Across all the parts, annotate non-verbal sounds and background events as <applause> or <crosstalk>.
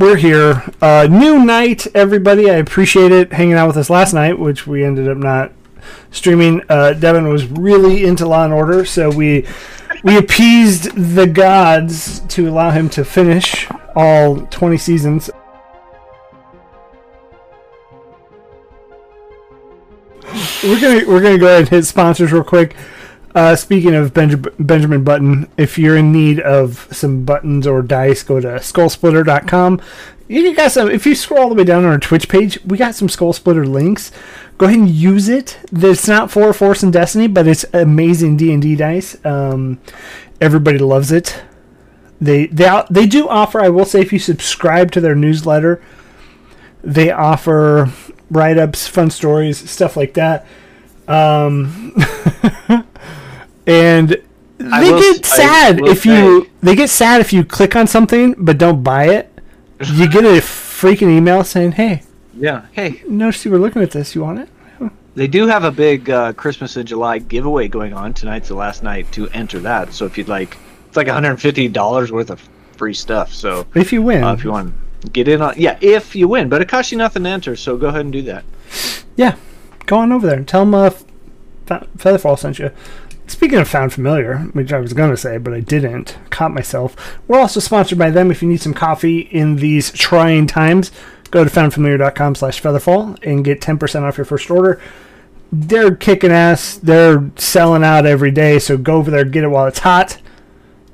we're here. Uh, new night, everybody. I appreciate it hanging out with us last night, which we ended up not streaming. Uh, Devin was really into Law and Order, so we we appeased the gods to allow him to finish all 20 seasons. We're gonna we're gonna go ahead and hit sponsors real quick. Uh, speaking of Benj- Benjamin Button, if you're in need of some buttons or dice, go to skullsplitter.com. You got some. If you scroll all the way down on our Twitch page, we got some Skull Splitter links. Go ahead and use it. It's not for Force and Destiny, but it's amazing D and D dice. Um, everybody loves it. They they they do offer. I will say, if you subscribe to their newsletter, they offer write ups, fun stories, stuff like that. Um, <laughs> and they will get sad if you they get sad if you click on something but don't buy it. You get a freaking email saying, "Hey, Yeah. Hey, notice you were looking at this. You want it?" they do have a big uh, Christmas in July giveaway going on. Tonight's the last night to enter that. So if you'd like, it's like $150 worth of free stuff. So If you win, uh, if you want to get in on, yeah, if you win, but it costs you nothing to enter. So go ahead and do that. yeah, go on over there and tell them uh, Fe- Featherfall sent you. Speaking of Found Familiar, which I was going to say, but I didn't, caught myself. We're also sponsored by them. If you need some coffee in these trying times, go to foundfamiliar.com slash featherfall and get 10% off your first order. They're kicking ass. They're selling out every day, so go over there, get it while it's hot.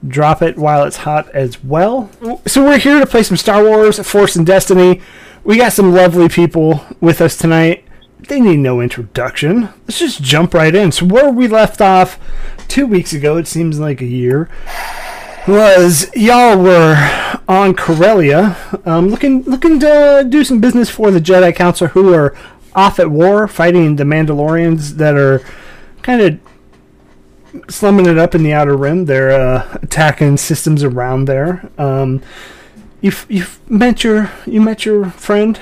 Drop it while it's hot as well. So we're here to play some Star Wars, Force and Destiny. We got some lovely people with us tonight. They need no introduction. Let's just jump right in. So where we left off two weeks ago, it seems like a year, was y'all were on Corellia, um, looking looking to do some business for the Jedi Council, who are off at war, fighting the Mandalorians that are kind of slumming it up in the Outer Rim. They're uh, attacking systems around there. Um, you've you've met your you met your friend.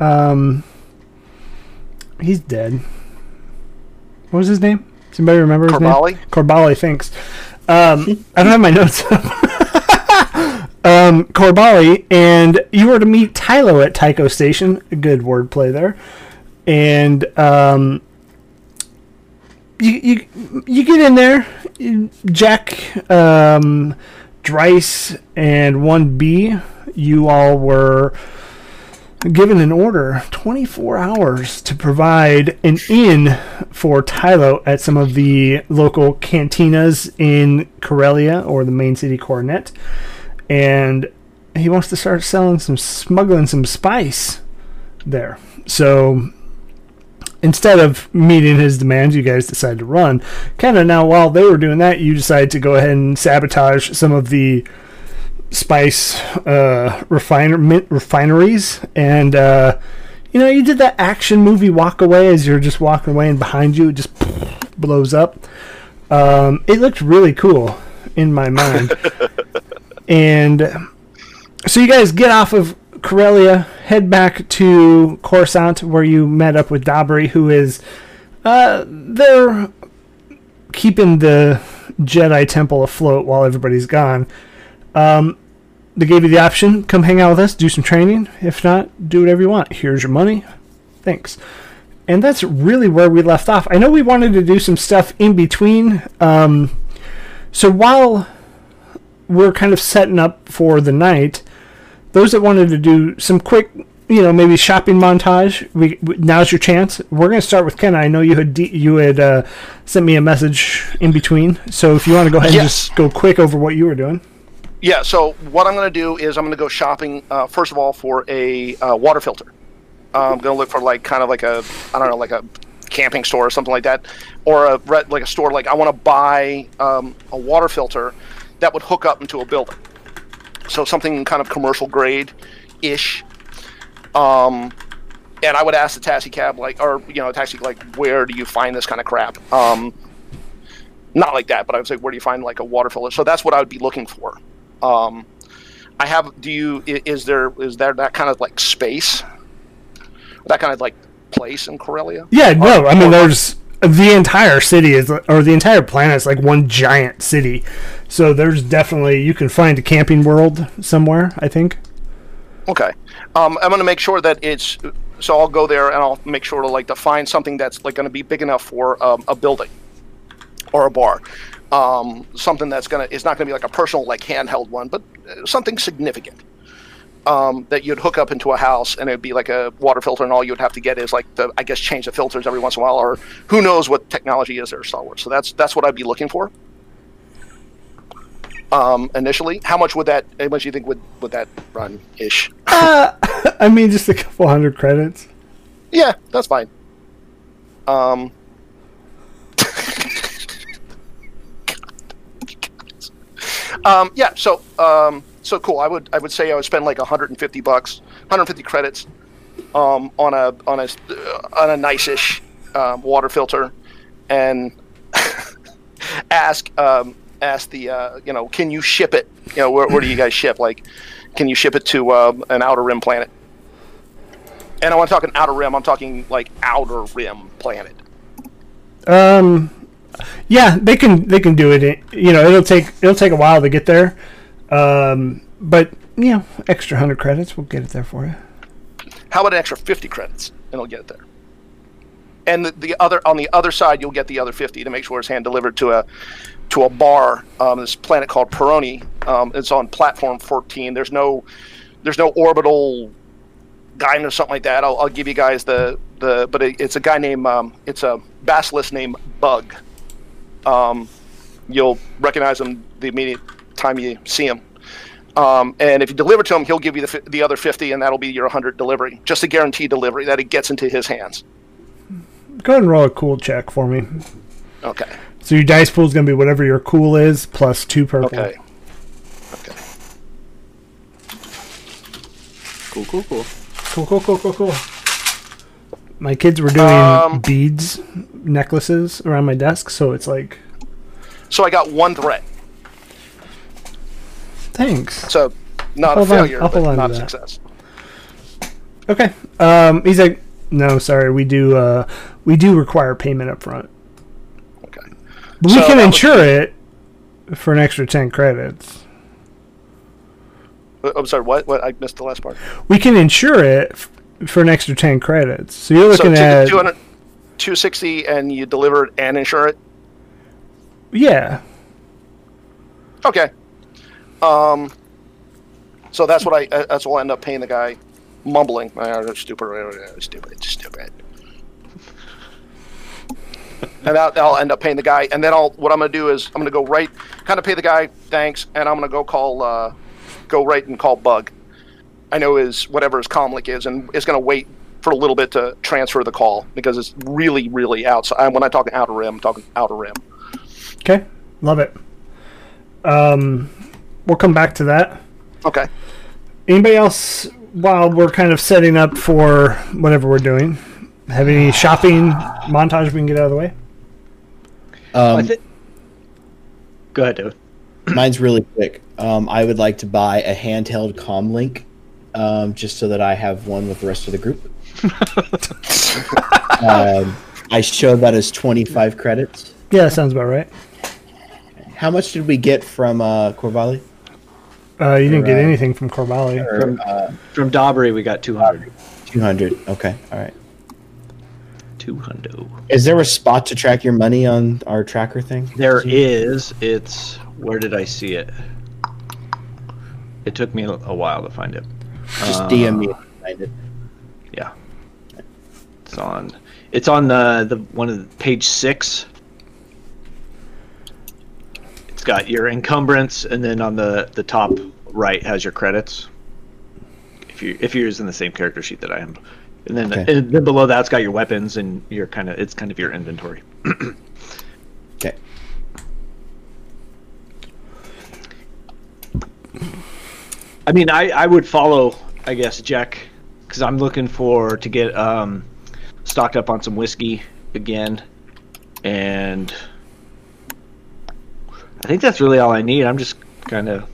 Um, he's dead. What was his name? Somebody remember his Corbali? name? Corbali, thanks. Um, <laughs> I don't have my notes up. <laughs> um, Corbali, and you were to meet Tylo at Tycho Station. Good wordplay there. And um, you, you you get in there. Jack, um, Dryce, and one B. You all were given an order 24 hours to provide an inn for Tylo at some of the local cantinas in Corellia or the main city coronet. And he wants to start selling some, smuggling some spice there. So instead of meeting his demands, you guys decided to run. Kind of now, while they were doing that, you decided to go ahead and sabotage some of the spice uh, refiner- mint refineries, and uh, you know you did that action movie walk away as you're just walking away, and behind you it just <laughs> blows up. Um, it looked really cool in my mind, <laughs> and so you guys get off of Corellia, head back to Coruscant, where you met up with Dabri, who is uh, they're keeping the Jedi Temple afloat while everybody's gone. Um, they gave you the option: come hang out with us, do some training. If not, do whatever you want. Here's your money. Thanks. And that's really where we left off. I know we wanted to do some stuff in between. Um, so while we're kind of setting up for the night, those that wanted to do some quick, you know, maybe shopping montage, we, we now's your chance. We're going to start with Ken. I know you had de- you had uh, sent me a message in between, so if you want to go ahead and just go quick over what you were doing. Yeah. So what I'm going to do is I'm going to go shopping uh, first of all for a uh, water filter. Uh, I'm going to look for like kind of like a I don't know like a camping store or something like that, or a like a store like I want to buy um, a water filter that would hook up into a building. So something kind of commercial grade ish. Um, and I would ask the taxi cab like or you know taxi like where do you find this kind of crap? Um, not like that, but I would say where do you find like a water filter? So that's what I would be looking for. Um, I have. Do you? Is there? Is there that kind of like space? That kind of like place in Corellia? Yeah, no, I mean, or- there's the entire city is, or the entire planet is like one giant city. So there's definitely you can find a camping world somewhere. I think. Okay. Um, I'm going to make sure that it's. So I'll go there and I'll make sure to like to find something that's like going to be big enough for um, a building or a bar. Um, something that's gonna is not to be like a personal like handheld one, but uh, something significant. Um, that you'd hook up into a house and it'd be like a water filter, and all you would have to get is like the I guess change the filters every once in a while, or who knows what technology is there, Star Wars. So that's that's what I'd be looking for. Um, initially, how much would that? How much do you think would would that run ish? Uh, <laughs> I mean, just a couple hundred credits. Yeah, that's fine. Um, um, yeah, so um, so cool. I would I would say I would spend like 150 bucks, 150 credits, um, on a on a uh, on a nice-ish um, water filter, and <laughs> ask um, ask the uh, you know can you ship it? You know where, where do you guys ship? Like, can you ship it to um, an outer rim planet? And I want to talk an outer rim. I'm talking like outer rim planet. Um, yeah, they can they can do it. You know, it'll take it'll take a while to get there. Um, but you know, extra hundred credits, we'll get it there for you. How about an extra 50 credits, and it'll get it there. And the, the other on the other side, you'll get the other 50 to make sure it's hand delivered to a to a bar. Um, this planet called Peroni. Um, it's on platform 14. There's no there's no orbital guidance or something like that. I'll, I'll give you guys the the but it, it's a guy named um, it's a basilisk named Bug. Um, you'll recognize him the immediate time you see him. Um, and if you deliver to him, he'll give you the, the other 50, and that'll be your 100 delivery. Just a guaranteed delivery that it gets into his hands. Go ahead and roll a cool check for me. Okay. So your dice pool is going to be whatever your cool is plus two purple. Okay. Okay. Cool, cool, cool. Cool, cool, cool, cool, cool. My kids were doing Um, beads necklaces around my desk, so it's like, So I got one threat. thanks. So not Hold a failure, I'll but on to not a success. Okay. Um, he's like, no, sorry, we do, uh, we do require payment up front, Okay. but So we can was- insure it for an extra ten credits. Uh, I'm sorry. What? What? I missed the last part. We can insure it for an extra ten credits. So you're So looking two- at 200 260, and you deliver it and insure it. yeah. Okay. Um. So that's what I. uh, That's what I end up paying the guy, mumbling. "Ah, that's stupid, stupid, stupid. and I'll, I'll end up paying the guy, and then I'll. What I'm gonna do is I'm gonna go right, kind of pay the guy, thanks, and I'm gonna go call, uh, go right and call Bug. I know is whatever his comlink is, and is gonna wait for a little bit to transfer the call because it's really, really outside. When I'm talking outer rim, I'm talking outer rim. Okay, love it. Um, we'll come back to that. Okay. Anybody else, while we're kind of setting up for whatever we're doing, have any shopping montage we can get out of the way? Um, think. Go ahead, David. mine's really quick. Um, I would like to buy a handheld comm link, um, just so that I have one with the rest of the group. <laughs> um, I showed that as 25 credits. Yeah, that sounds about right. How much did we get from uh, Corvalli? Uh, you didn't get Right. anything from Corvalli. Or, From- uh, From Dobry, we got 200. 200. Okay, all right. 200. Is there a spot to track your money on our tracker thing? There is. It's. Where did I see it? It took me a a while to find it. Just Uh, DM me. if you it. Yeah. It's on. It's on the the one of the page six. It's got your encumbrance, and then on the the top right has your credits. If you if you're using the same character sheet that I am, and then Okay. and then below that's got your weapons and your kind of it's kind of your inventory. <clears throat> Okay. I mean, I, I would follow, I guess, Jack, because I'm looking for to get um, stocked up on some whiskey again, and I think that's really all I need. I'm just kind of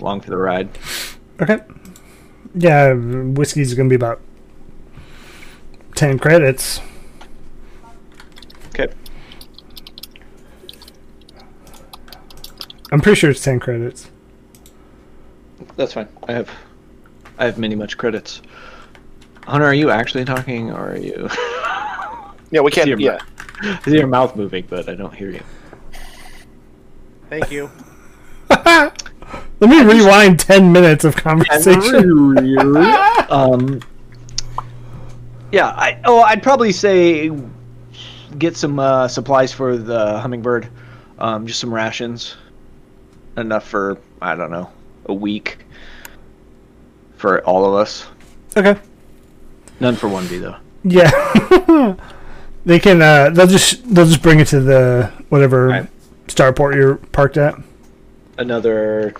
along for the ride. Okay. Yeah, whiskey's going to be about 10 credits. Okay. I'm pretty sure it's 10 credits. That's fine. I have I have many much credits. Hunter, are you actually talking, or are you? <laughs> Yeah, we can't. See your Yeah. <laughs> I see your mouth moving, but I don't hear you. Thank you. <laughs> Let me rewind 10 minutes of conversation. um, yeah, I oh, I'd probably say get some uh, supplies for the hummingbird, um, just some rations, enough for I don't know a week for all of us. Okay. None for one B though. Yeah. <laughs> they can, uh, they'll just, they'll just bring it to the, whatever Right. starport you're parked at. Another.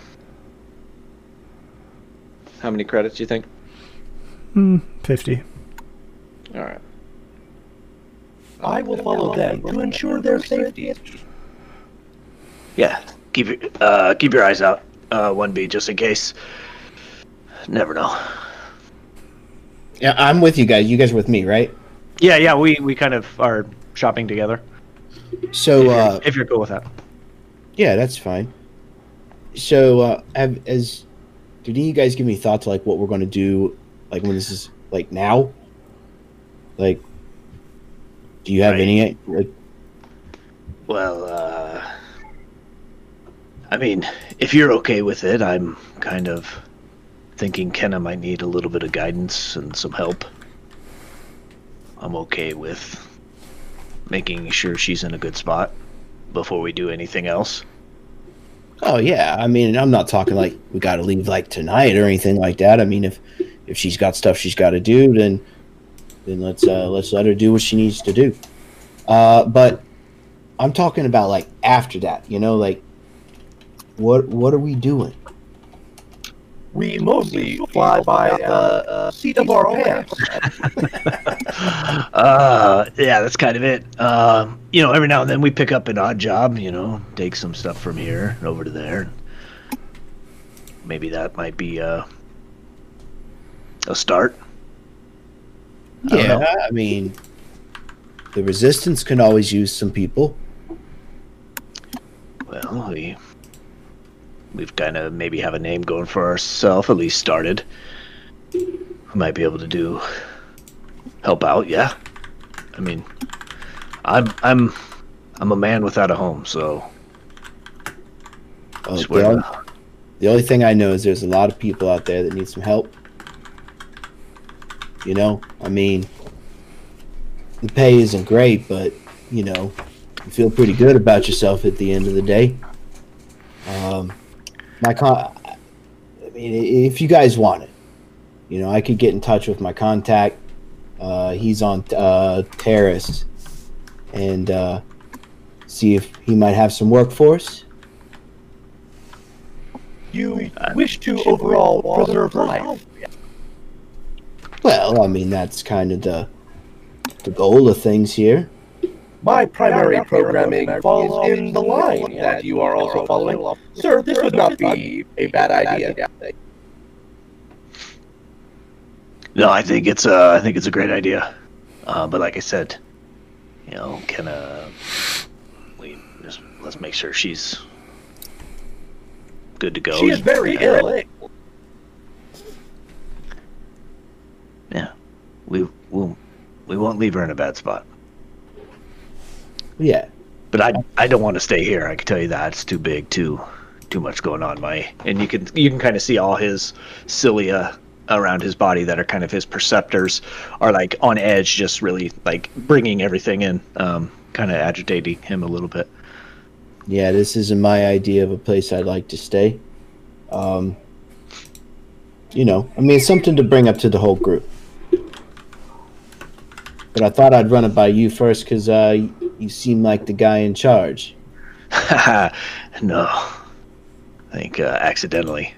How many credits do you think? Hmm, 50. All right. I will follow them to ensure their safety. Yeah, keep your uh, keep your eyes out. Uh, one B just in case. Never know. Yeah, I'm with you guys. You guys are with me, right? Yeah, yeah, we we kind of are shopping together. So, uh, if you're cool with that. yeah, that's fine. So, uh, have as did you guys give me thought to like what we're going to do, like when this is like now? Like, do you have Right. any like? Well, uh, I mean, if you're okay with it, I'm kind of thinking Kenna might need a little bit of guidance and some help. I'm okay with making sure she's in a good spot before we do anything else. Oh yeah, I mean, I'm not talking like we got to leave like tonight or anything like that. I mean, if if she's got stuff she's got to do, then then let's uh, let's let her do what she needs to do. Uh, but I'm talking about like after that, you know, like what what are we doing? We mostly fly by the uh, seat of our pants. <laughs> Uh, yeah, that's kind of it. Um, you know, every now and then we pick up an odd job. You know, take some stuff from here over to there. Maybe that might be uh, a start. I Yeah, know. I mean, the resistance can always use some people. Well, we we've kind of maybe have a name going for ourselves. At least started. We might be able to do help out. Yeah. I mean, I'm I'm I'm a man without a home, so swear the, only, the only thing I know is there's a lot of people out there that need some help. You know, I mean, the pay isn't great, but you know, you feel pretty good about yourself at the end of the day. Um, my con, I mean, if you guys want it, you know, I could get in touch with my contact. Uh, he's on uh, Taris, and uh, see if he might have some work for us. You wish to overall preserve life. Well, I mean that's kind of the the goal of things here. My primary programming falls in the line that you are also following. Sir, this would not be a bad idea. No, I think it's a, I think it's a great idea. Uh, but like I said, you know, can uh, we just let's make sure she's good to go. She is very ill. Yeah, we will we won't leave her in a bad spot. Yeah, But I I don't want to stay here. I can tell you that it's too big, too too much going on. My and you can you can kind of see all his cilia around his body that are kind of his perceptors are like on edge, just really like bringing everything in, um, kind of agitating him a little bit. yeah. This isn't my idea of a place I'd like to stay. Um, you know, I mean, it's something to bring up to the whole group. But I thought I'd run it by you first because uh, you seem like the guy in charge. <laughs> no, I think uh, accidentally.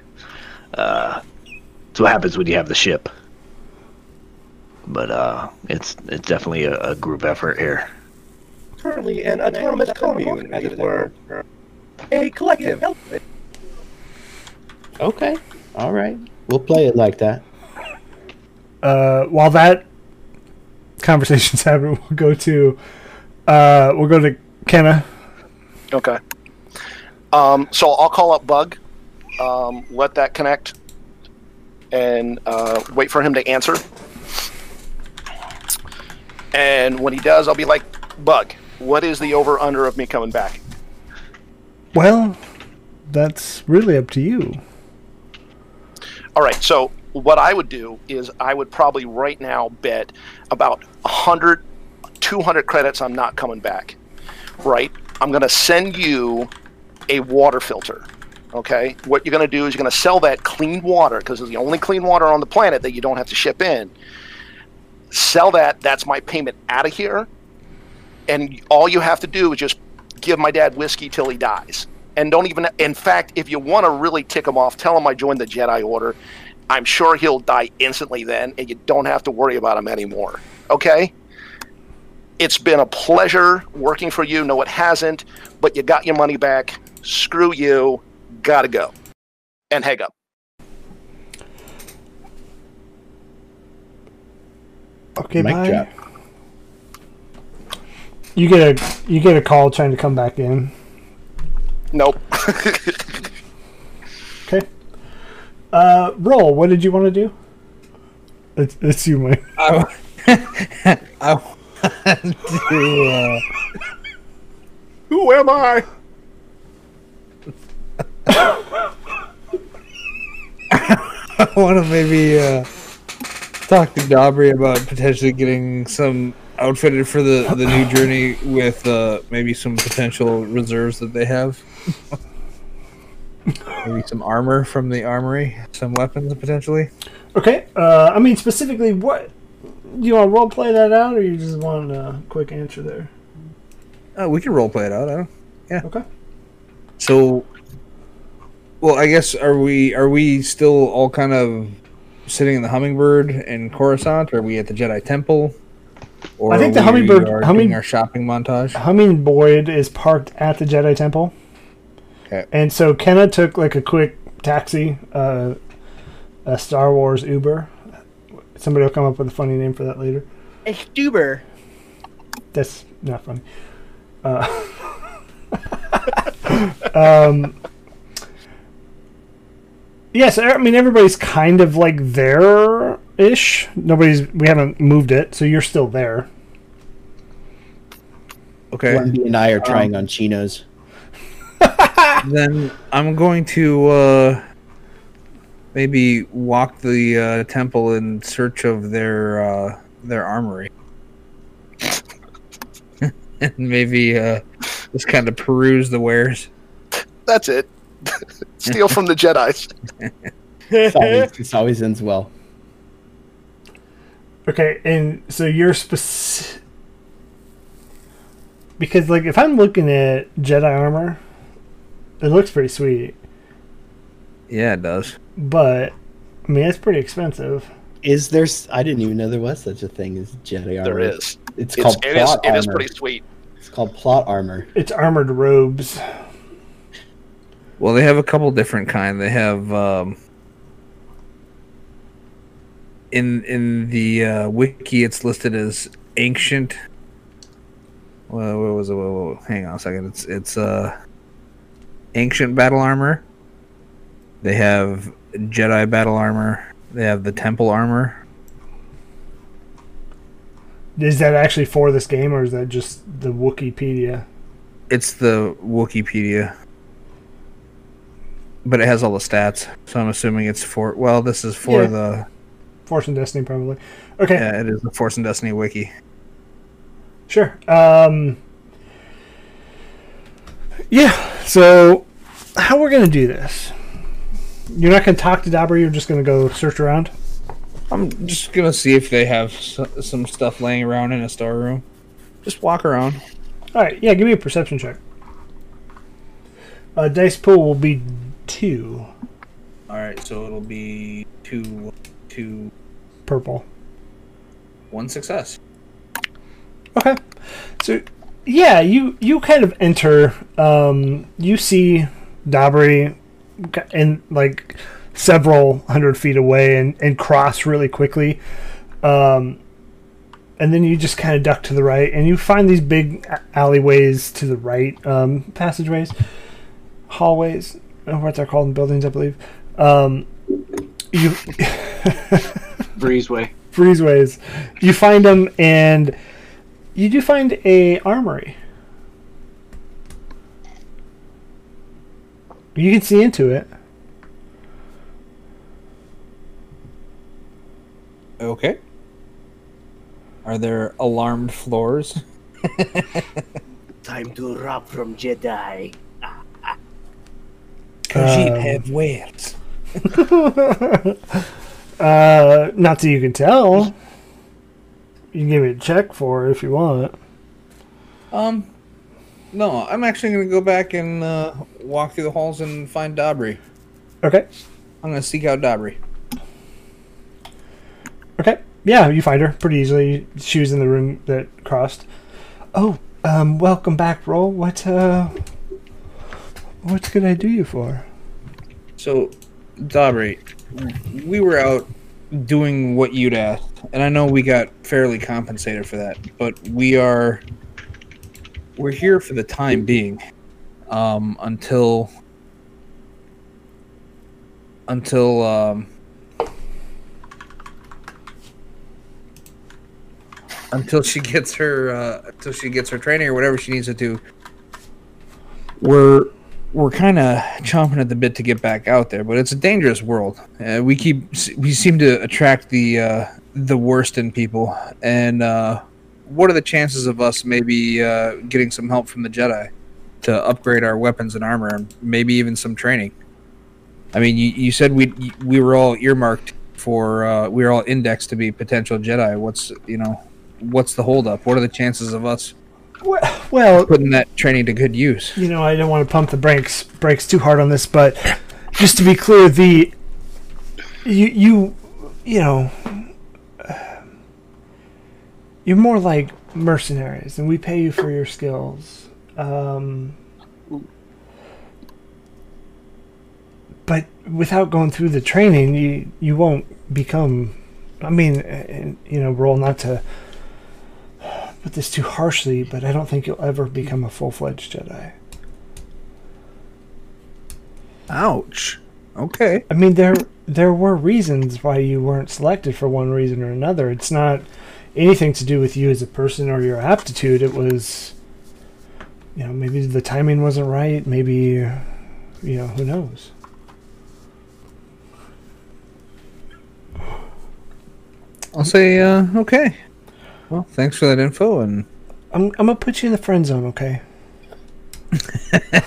Uh, it's what happens when you have the ship. But uh, it's it's definitely a, a group effort here. Currently an autonomous commune, as it were. A collective. Okay, all right, we'll play it like that. Uh, while that conversation's <laughs> happening, we'll go to, uh, we'll go to Kenna. Okay. Um, so I'll call up Bug. Um, let that connect. and uh, wait for him to answer. And when he does, I'll be like, Bug, what is the over under of me coming back? Well, that's really up to you. All right, so what I would do is I would probably right now bet about a 100, 200 credits I'm not coming back. Right? I'm going to send you a water filter. Okay? What you're going to do is you're going to sell that clean water because it's the only clean water on the planet that you don't have to ship in. Sell that. That's my payment out of here. And all you have to do is just give my dad whiskey till he dies. And don't even, in fact, if you want to really tick him off, tell him I joined the Jedi Order. I'm sure he'll die instantly then, and you don't have to worry about him anymore. Okay? It's been a pleasure working for you. No, it hasn't, but you got your money back. Screw you. Gotta go. And hang up. Okay, Mic bye. drop. You get a you get a call trying to come back in. Nope. <laughs> Okay. Uh, roll. What did you want to do? It's, it's you, Mike. I, <laughs> I want to. Who am I? <laughs> I want to maybe uh, talk to Dobry about potentially getting some outfitted for the the new journey with uh, maybe some potential reserves that they have. maybe some armor from the armory, some weapons potentially. Okay. Uh, I mean specifically, what do you want to role play that out, or you just want a quick answer there? Uh, we can role play it out. I don't. Okay. So, well, I guess are we are we still all kind of sitting in the hummingbird in Coruscant? Or are we at the Jedi Temple? Or I think the Hummingbird- Humming- our shopping montage. Humming Boyd is parked at the Jedi Temple. Okay. And so Kenna took like a quick taxi, uh, a Star Wars Uber. Somebody will come up with a funny name for that later. A Stuber. That's not funny. Uh, <laughs> um, yes, I mean everybody's kind of like there ish. Nobody's. We haven't moved it, so you're still there. Okay. Wendy and I are trying on chinos. <laughs> then I'm going to uh, maybe walk the uh, temple in search of their uh, their armory, <laughs> and maybe uh, just kind of peruse the wares. That's it. <laughs> Steal from the Jedi's. It's always, <laughs> this always ends well. Okay, and so you're spec- because like if I'm looking at Jedi armor, it looks pretty sweet, Yeah, it does. but I mean it's pretty expensive. Is there? I didn't even know there was such a thing as Jedi armor. There is. It's It's, called it is. plot It is armor. pretty sweet. It's called plot armor. It's armored robes. Well, they have a couple different kind. They have um, in in the uh, wiki, it's listed as ancient. Well, what was it? Whoa, whoa, whoa. Hang on a second. It's it's uh, ancient battle armor. They have Jedi battle armor. They have the temple armor. Is that actually for this game, or is that just the Wikipedia? It's the Wikipedia, but it has all the stats. So I'm assuming it's for. Well, this is for Yeah. the. Force and Destiny, probably. Okay, Yeah, it is the Force and Destiny wiki. sure. Um, yeah. So, how we're gonna do this? You're not gonna talk to Dabber. You're just gonna go search around. I'm just gonna see if they have some stuff laying around in a storeroom. Just walk around. All right. Yeah. Give me a perception check. Uh, dice pool will be two All right, so it'll be two, two, purple. one success. Okay. So yeah, you you kind of enter. Um, you see Dabri and like several hundred feet away and, and cross really quickly. Um, and then you just kind of duck to the right and you find these big alleyways to the right, um, passageways, hallways, what they're called in buildings, I believe. Um, you <laughs> Breezeway. breezeways. You find them, and you do find a armory. You can see into it. Okay. Are there alarmed floors? <laughs> Time to rob from Jedi. <laughs> Khajiit Um, have wares. <laughs> Uh, not that you can tell. You can give me a check for it if you want. Um, no, I'm actually going to go back and uh, walk through the halls and find Dabri. Okay. I'm going to seek out Dabri. Okay. Yeah, you find her pretty easily. She was in the room that crossed. Oh, um, welcome back, Roll. What, uh, what can I do you for? So, Dabri, we were out doing what you'd asked, and I know we got fairly compensated for that, but we are we're here for the time being, um, until until um, until she gets her uh, until she gets her training or whatever she needs to do. We're we're kind of chomping at the bit to get back out there, but it's a dangerous world. Uh, we keep we seem to attract the uh, the worst in people, and uh, what are the chances of us maybe uh, getting some help from the Jedi to upgrade our weapons and armor, and maybe even some training? I mean, you, you said we we were all earmarked for uh, we were all indexed to be potential Jedi. What's you know what's the holdup? What are the chances of us Well, well, putting that training to good use? you know, I don't want to pump the brakes brakes too hard on this, but just to be clear, the you you you know you're more like mercenaries, and we pay you for your skills. Um, but without going through the training, you you won't become. I mean, you know, roll not to put this too harshly, but I don't think you'll ever become a full fledged Jedi. Ouch. Okay. I mean, there there were reasons why you weren't selected for one reason or another. It's not anything to do with you as a person or your aptitude. It was, you know, maybe the timing wasn't right. Maybe, you know, who knows. I'll say, uh, okay. Well, thanks for that info, and I'm I'm gonna put you in the friend zone, okay? <laughs>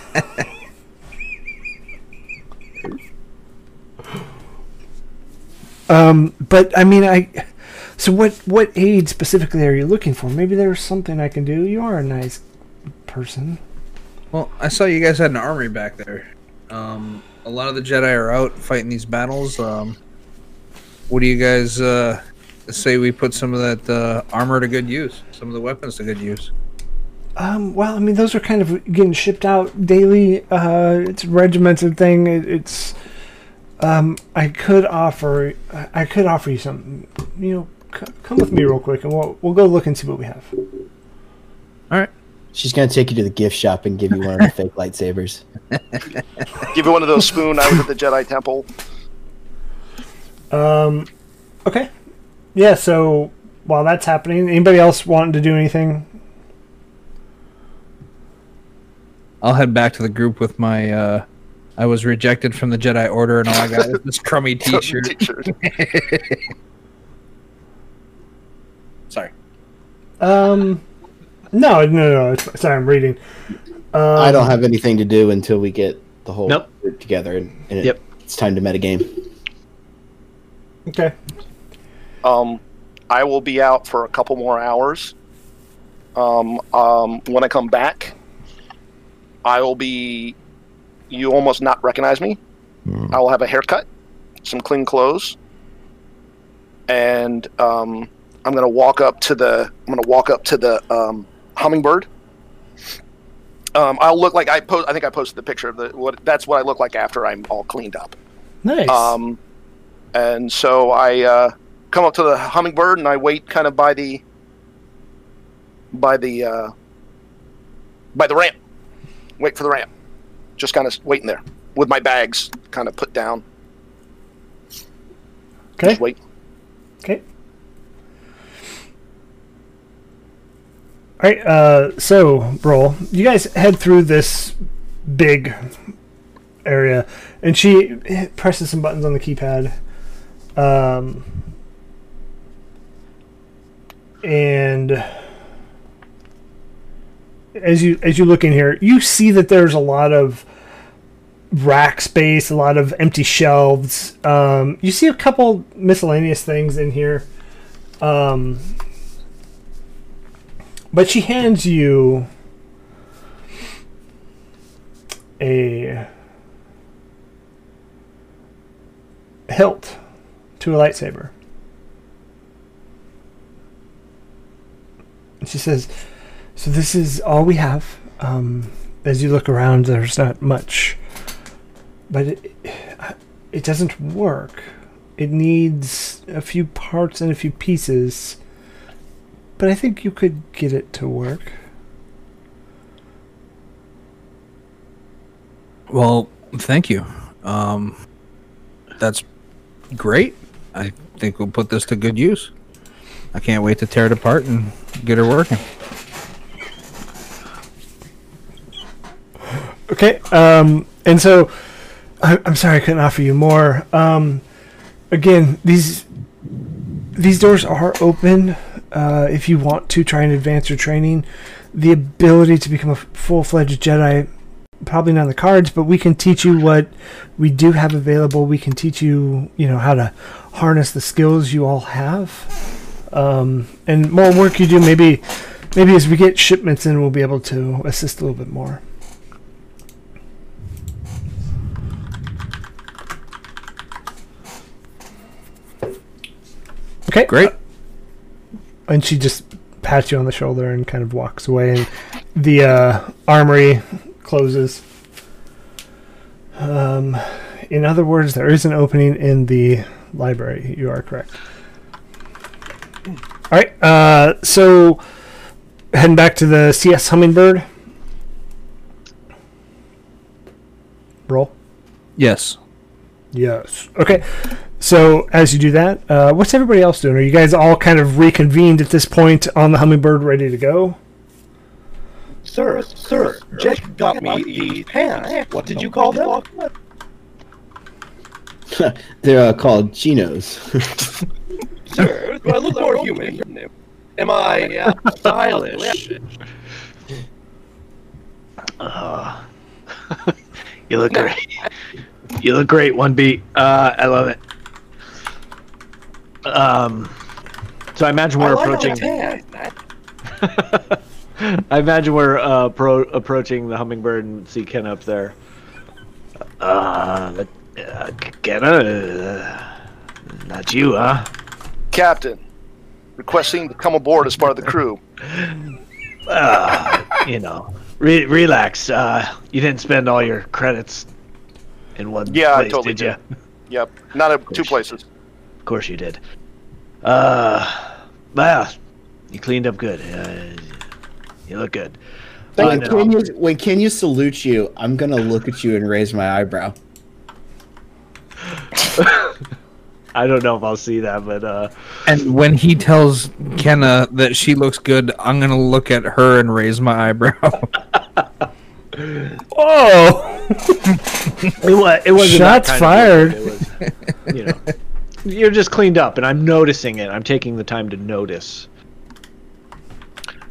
um, but I mean, I. So what what aid specifically are you looking for? Maybe there's something I can do. You are a nice person. well, I saw you guys had an armory back there. Um, a lot of the Jedi are out fighting these battles. Um, what do you guys uh, say we put some of that uh, armor to good use, some of the weapons to good use? Um, well, I mean, those are kind of getting shipped out daily. Uh, it's a regimented thing. It, it's. Um, I could offer. I could offer you something. You know, come with me real quick, and we'll we'll go look and see what we have. All right. She's gonna take you to the gift shop and give you one of the <laughs> fake lightsabers. <laughs> Give you one of those spoon out at the Jedi Temple. Um, okay. Yeah. So while that's happening, anybody else wanting to do anything? I'll head back to the group with my. Uh, I was rejected from the Jedi Order, and all I got is this crummy <laughs> T-shirt. T-shirt. Sorry. Um, no, no, no. Sorry, I'm reading. Um, I don't have anything to do until we get the whole Nope. group together, and, and it- Yep. it's time to metagame. Okay. Um, I will be out for a couple more hours. Um, um, when I come back, I will be. You almost not recognize me. I will have a haircut, some clean clothes, and um, I'm gonna walk up to the. I'm gonna walk up to the um, hummingbird. Um, I'll look like I post. I think I posted the picture of the. What that's what I look like after I'm all cleaned up. Nice. Um, and so I uh, come up to the hummingbird and I wait kind of by the by the uh, by the ramp. Wait for the ramp. Just kind of waiting there with my bags kind of put down. Okay. Just wait. Okay. All right. Uh, so, roll. You guys head through this big area, and she presses some buttons on the keypad. Um, and as you as you look in here, you see that there's a lot of rack space, a lot of empty shelves. Um, you see a couple miscellaneous things in here. Um, but she hands you a hilt to a lightsaber. And she says, So this is all we have. Um, as you look around, there's not much but it, it doesn't work. It needs a few parts and a few pieces. But I think you could get it to work. Well, thank you. Um, that's great. I think we'll put this to good use. I can't wait to tear it apart and get her working. Okay. Um, and so I, I'm sorry I couldn't offer you more. Um, again, these these doors are open uh, if you want to try and advance your training. The ability to become a full fledged Jedi, probably not on the cards, but we can teach you what we do have available. We can teach you, you know, how to harness the skills you all have. Um, and more work you do, maybe, maybe as we get shipments in, we'll be able to assist a little bit more. Okay. Great. And she just pats you on the shoulder and kind of walks away and the uh, armory closes um, in other words there is an opening in the library you are correct all right uh, so heading back to the cs hummingbird roll Yes. Yes. Okay. So as you do that, uh, what's everybody else doing? Are you guys all kind of reconvened at this point on the hummingbird, ready to go? Sir, sir, Jack got me these pants. What did you call them? <laughs> They're uh, called chinos. <laughs> Sir, do I look more human? Am I uh, <laughs> stylish? Uh, you look great. You look great. One beat. Uh, I love it. Um, so I imagine we're like approaching. the. <laughs> I imagine we're uh, pro- approaching the hummingbird and see Ken up there. Uh, but, uh Kenna, uh, not you, huh? Captain, requesting to come aboard as part of the crew. <laughs> Uh, you know, re- relax. Uh, you didn't spend all your credits in one Yeah, I place, totally did you? Yep, not at two places. Of course you did. Uh, well, you cleaned up good. Uh, you look good. when, But, uh, Kenya, when Kenya salutes you, I'm gonna look at you and raise my eyebrow. <laughs> I don't know if I'll see that, but uh, And when he tells Kenna that she looks good, I'm gonna look at her and raise my eyebrow. <laughs> Oh, <laughs> it was it wasn't Shots kind fired. look. It was, you know, you're just cleaned up, and I'm noticing it. I'm taking the time to notice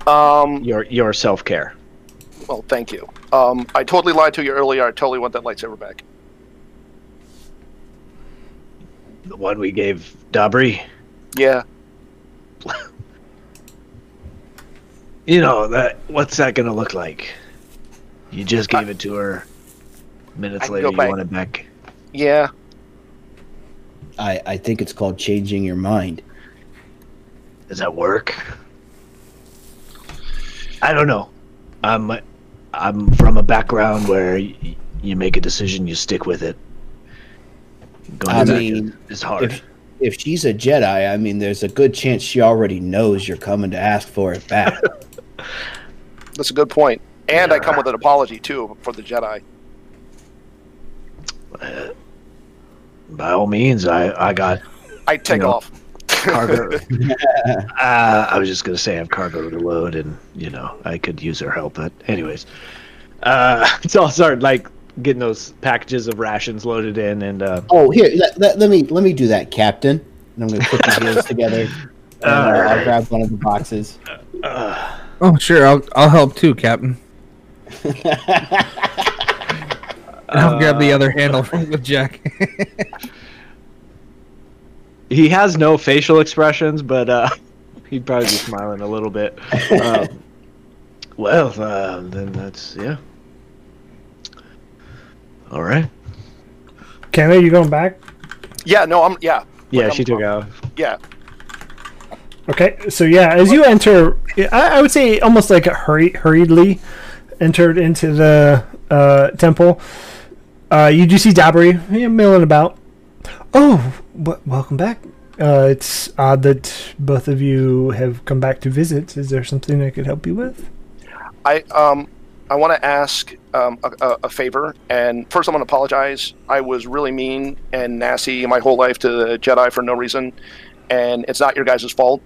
Um, your your self care. well, thank you. Um, I totally lied to you earlier. I totally want that lightsaber back. The one we gave Dabri. Yeah. <laughs> You know that. What's that gonna look like? You just gave it to her. Minutes I later, you back. want it back. Yeah. I, I think it's called changing your mind. Does that work? I don't know. I'm I'm from a background where y- you make a decision, you stick with it. Going I mean, is, is hard. If if she's a Jedi, I mean, there's a good chance she already knows you're coming to ask for it back. <laughs> That's a good point. And I come with an apology too for the Jedi. Uh, by all means, I I got I take No. off. cargo. <laughs> <laughs> uh, I was just gonna say I have cargo to load, and you know I could use her help. But anyways, uh, <laughs> so I'll start like getting those packages of rations loaded in, and uh, Oh, here, let, let, let me let me do that, Captain. And I'm going to put the deals together. And uh, I'll grab one of the boxes. uh, Oh, sure. I'll I'll help too, Captain. I'll grab the other handle from with Jack. <laughs> he has no facial expressions, but uh, <laughs> he'd probably be smiling a little bit. Um, <laughs> well, uh, then that's yeah. All right. Ken, are you going back? Yeah, no, I'm yeah, Yeah, Like, she I'm- took out. yeah. Okay, so yeah, as you enter, I, I would say almost like hurry, hurriedly entered into the uh, temple. Uh, you do see Dabri yeah, milling about. Oh, w- welcome back. Uh, it's odd that both of you have come back to visit. Is there something I could help you with? I um I want to ask um, a, a, a favor, and first I'm going to apologize. I was really mean and nasty my whole life to the Jedi for no reason, and it's not your guys' fault.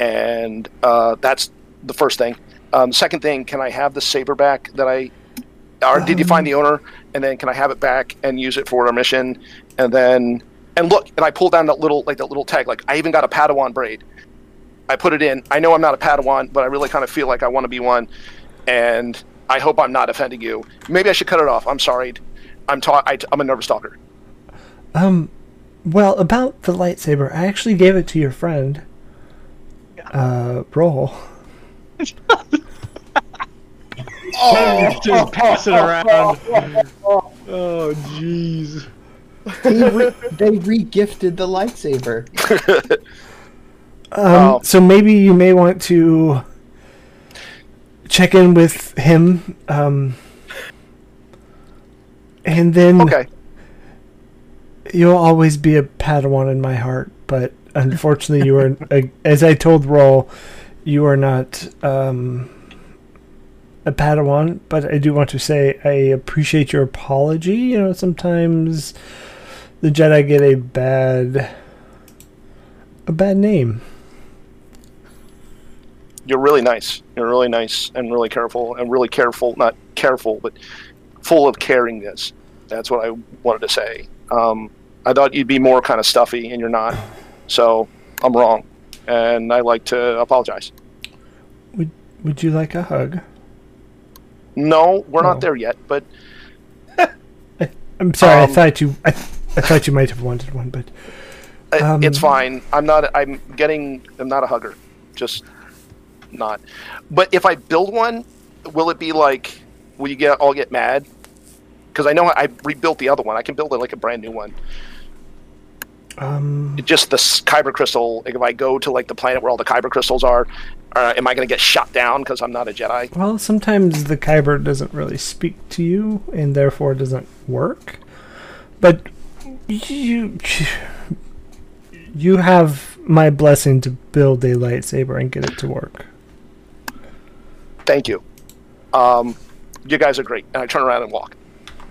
And uh, that's the first thing. Um, second thing, can I have the saber back that I, or did you find the owner? And then can I have it back and use it for our mission? And then and look, and I pulled down that little like that little tag. Like I even got a Padawan braid. I put it in. I know I'm not a Padawan, but I really kind of feel like I want to be one and I hope I'm not offending you. Maybe I should cut it off. I'm sorry. I'm ta- I, I'm a nervous talker. Um, well, about the lightsaber, I actually gave it to your friend. Uh, roll. <laughs> <laughs> Just pass it around. <laughs> Oh, jeez. He re- they re-gifted the lightsaber. Um, Oh. So maybe you may want to check in with him. Um, and then Okay. you'll always be a Padawan in my heart. But unfortunately, you are, uh, <laughs> as I told Roll, you are not um, a Padawan. But I do want to say I appreciate your apology. You know, sometimes the Jedi get a bad, a bad name. You're really nice. You're really nice and really careful and really careful. Not careful, but full of caringness. That's what I wanted to say. Um, I thought you'd be more kind of stuffy, and you're not. So I'm wrong, and I like to apologize. Would you like a hug? No, we're Oh. not there yet, but <laughs> I'm sorry. I Um, thought you. I, I thought you might have wanted one, but Um, it's fine. I'm not. I'm getting. I'm not a hugger. Just not. But if I build one, will it be like? Will you get all get mad? Because I know I rebuilt the other one. I can build it like a brand new one. um, just the kyber crystal. If I go to like the planet where all the kyber crystals are, uh, am I going to get shot down because I'm not a Jedi? well, sometimes the kyber doesn't really speak to you, and therefore doesn't work. But you, you have my blessing to build a lightsaber and get it to work. Thank you. Um, you guys are great. And I turn around and walk.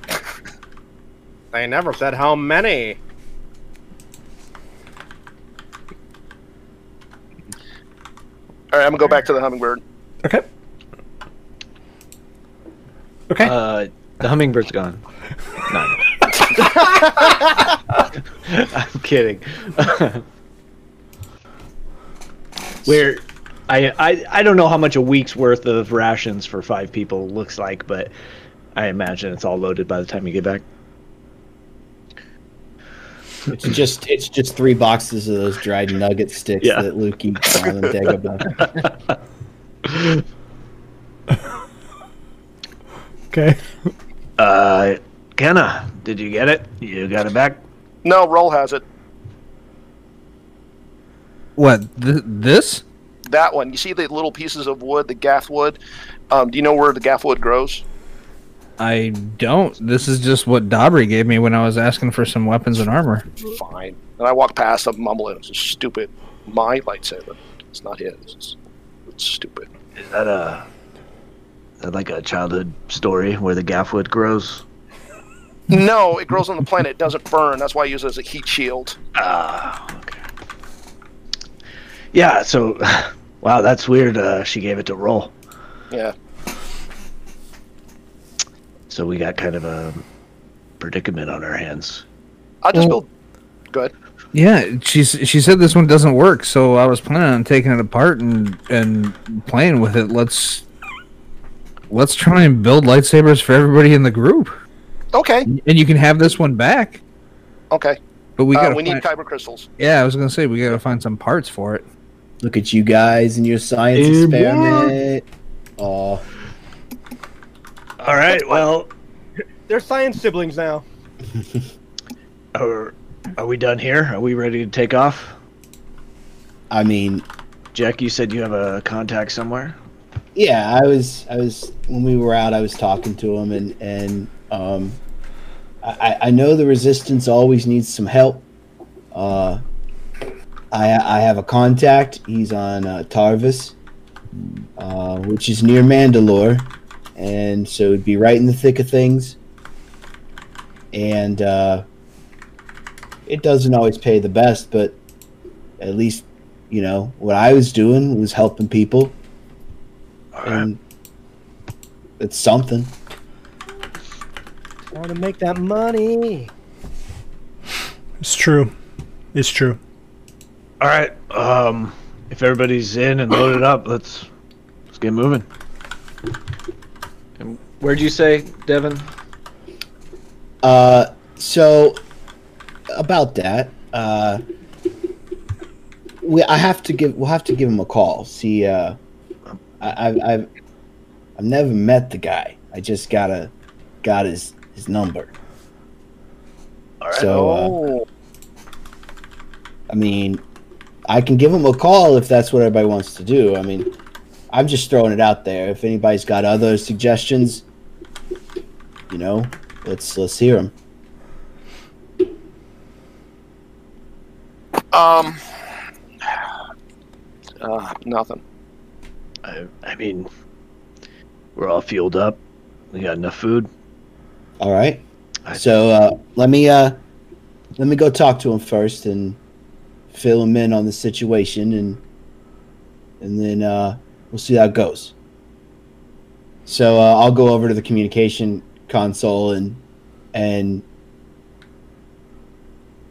<laughs> They never said how many. All right, I'm gonna go back to the hummingbird. Okay. Okay. Uh, the hummingbird's gone. No. <laughs> <laughs> I'm kidding. Where I, I I don't know how much a week's worth of rations for five people looks like, but I imagine it's all loaded by the time you get back. It's just it's just three boxes of those dried nugget sticks Yeah. that Luke eats on Dagobah. <laughs> okay. Uh, Kenna, did you get it? You got it back? No, Roll has it. What? Th- this? That one. You see the little pieces of wood, the gaff wood. Um, do you know where the gaff wood grows? I don't. This is just what Dobry gave me when I was asking for some weapons and armor. Fine. And I walk past, I'm mumbling. It's a stupid. My lightsaber. It's not his. It's, it's stupid. Is that a is that like a childhood story where the gaffwood grows? <laughs> No, it grows on the planet. It doesn't burn. That's why I use it as a heat shield. Ah, okay. Yeah. So, <laughs> wow, that's weird. Uh, she gave it to roll. Yeah. So we got kind of a predicament on our hands. I'll just Well- build. Go ahead. Yeah, she's she said this one doesn't work, so I was planning on taking it apart and and playing with it. Let's let's try and build lightsabers for everybody in the group, Okay. and you can have this one back. Okay. But we We, got uh, we need kyber crystals. Yeah, I was gonna say we gotta find some parts for it. Look at you guys and your science Hey, boy. experiment. Oh, <laughs> All right. Well, They're science siblings now. <laughs> are are we done here? Are we ready to take off? I mean, Jack, you said you have a contact somewhere. yeah, I was, I was when we were out, I was talking to him, and and um, I, I know the resistance always needs some help. Uh, I I have a contact. He's on uh, Tarvis, uh, which is near Mandalore, and so it'd be right in the thick of things. And uh, it doesn't always pay the best, but at least you know what I was doing was helping people All right. and it's something. I Want to make that money? It's true. It's true. All right. Um, if everybody's in and loaded up, let's let's get moving. And where'd you say, Devin? Uh, so about that, uh, we I have to give we'll have to give him a call. See, uh, I, I've I've I've never met the guy. I just gotta got his his number. All right. So uh, Oh. I mean, I can give him a call if that's what everybody wants to do. I mean, I'm just throwing it out there. If anybody's got other suggestions, you know, let's let's hear them. Um. <sighs> Uh, nothing. I, I mean, we're all fueled up. We got enough food. All right. I- So uh, let me uh, let me go talk to him first and fill him in on the situation, and and then uh, we'll see how it goes. So uh, I'll go over to the communication console and and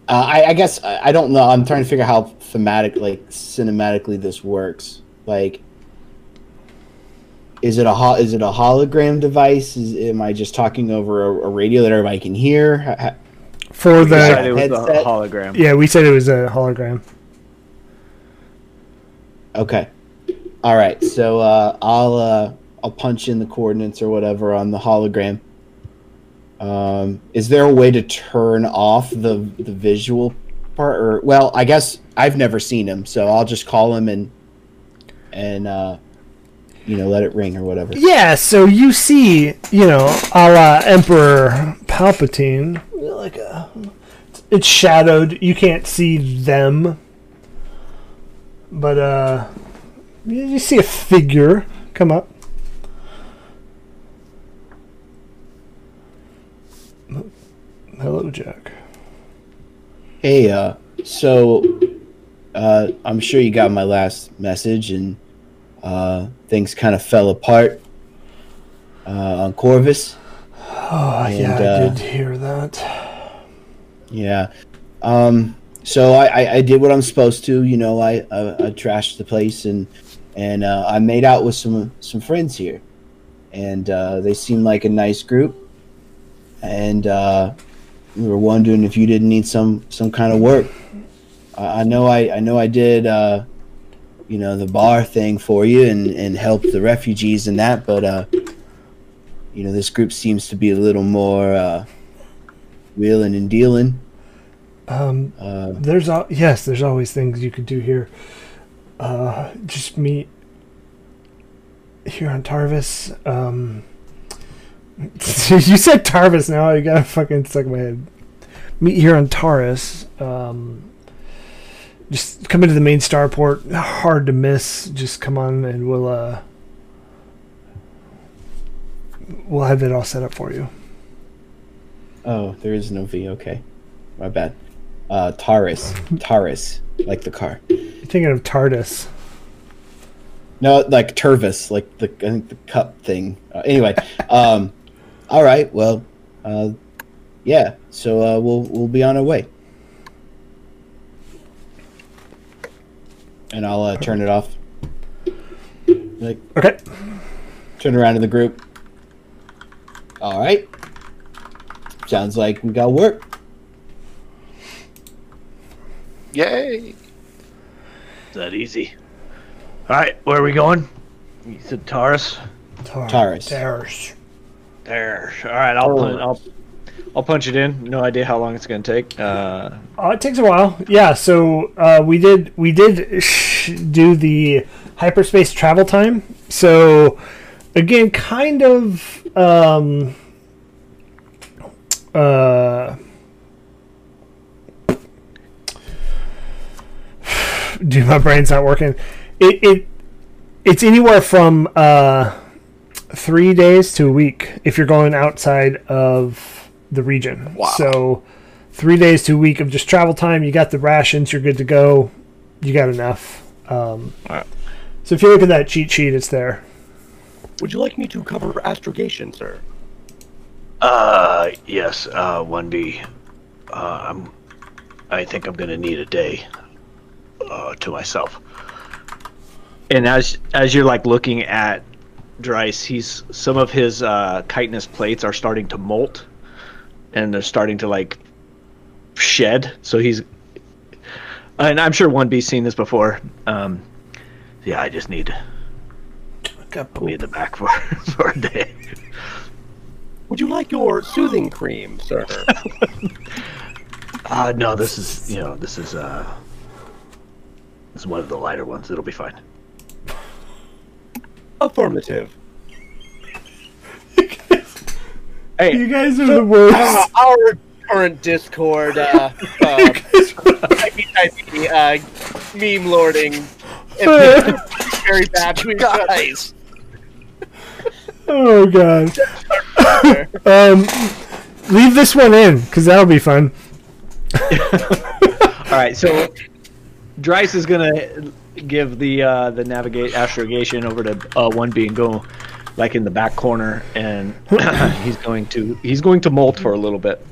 uh, I, I guess I, I don't know. I'm trying to figure out how thematic, like cinematically, this works. Like, is it a ho- is it a hologram device? Is am I just talking over a, a radio that everybody can hear? Ha- ha- For the it was a Headset? hologram. yeah, we said it was a hologram. Okay. All right. So uh, I'll uh, I'll punch in the coordinates or whatever on the hologram. Um, is there a way to turn off the the visual part? Or well, I guess I've never seen him, so I'll just call him and and uh, you know let it ring or whatever. Yeah, so you see, you know, a la Emperor Palpatine, like a, it's shadowed. You can't see them, but uh, you see a figure come up. Hello, Jack. Hey, uh, so uh, I'm sure you got my last message, and uh, things kind of fell apart uh, on Corvus. Oh, yeah, I uh, did hear that. Yeah. Um, so I, I, I did what I'm supposed to. You know, I, I, I trashed the place and and uh, I made out with some some friends here, and uh, they seemed like a nice group. And uh, we were wondering if you didn't need some some kind of work. I, I know I, I know I did. Uh, you know the bar thing for you and and help the refugees and that, but uh, you know this group seems to be a little more uh, wheeling and dealing. Um, Uh, There's al- yes, there's always things you could do here. Uh, just meet here on Tarvis. Um, <laughs> you said Tarvis now. You gotta fucking suck my head. Meet here on Taurus. Um, just come into the main starport. Hard to miss. Just come on and we'll uh, we'll have it all set up for you. oh, there is no V. Okay, my bad. Uh, Taurus, Taurus, like the car. thinking of TARDIS. No, like Tervis, like the I think the cup thing. Uh, anyway, um, all right. Well, uh, yeah. So uh, we'll we'll be on our way, and I'll uh, turn it off. Like Okay. turn around to the group. All right. Sounds like we got work. Yay! Is that easy? All right, where are we going? You said Taurus. Taurus. Taurus. There. All right, I'll Oh. pun- I'll I'll punch it in. No idea how long it's gonna take. Uh, Uh, it takes a while. Yeah. So uh, we did we did sh- <laughs> do the hyperspace travel time. So again, kind of. Um, uh, <sighs> dude, my brain's not working. It it it's anywhere from uh, three days to a week if you're going outside of the region. Wow. So three days to a week of just travel time. You got the rations. You're good to go. You got enough. Um, Alright. So if you look at that cheat sheet, it's there. Would you like me to cover astrogation, sir? uh, yes. Uh, one B. Uh, I'm. I think I'm gonna need a day. Uh, to myself. And as as you're like looking at Dryce, he's some of his uh, chitinous plates are starting to molt, and they're starting to like shed. So he's, and I'm sure one B's seen this before. Um, yeah, I just need put me in the back for <laughs> for a day. Would you like your soothing cream, sir? <laughs> Uh, no, this is you know this is uh this is one of the lighter ones. It'll be fine. Affirmative. Hey, You guys are the worst. Uh, our current Discord, uh, <laughs> uh, uh, meme lording, <laughs> is very bad to each other. Guys, Oh god. <laughs> um, leave this one in because that'll be fun. all right. So Dryce is gonna give the uh, the navigate astrogation over to uh, one B and go like in the back corner, and <coughs> he's going to he's going to molt for a little bit.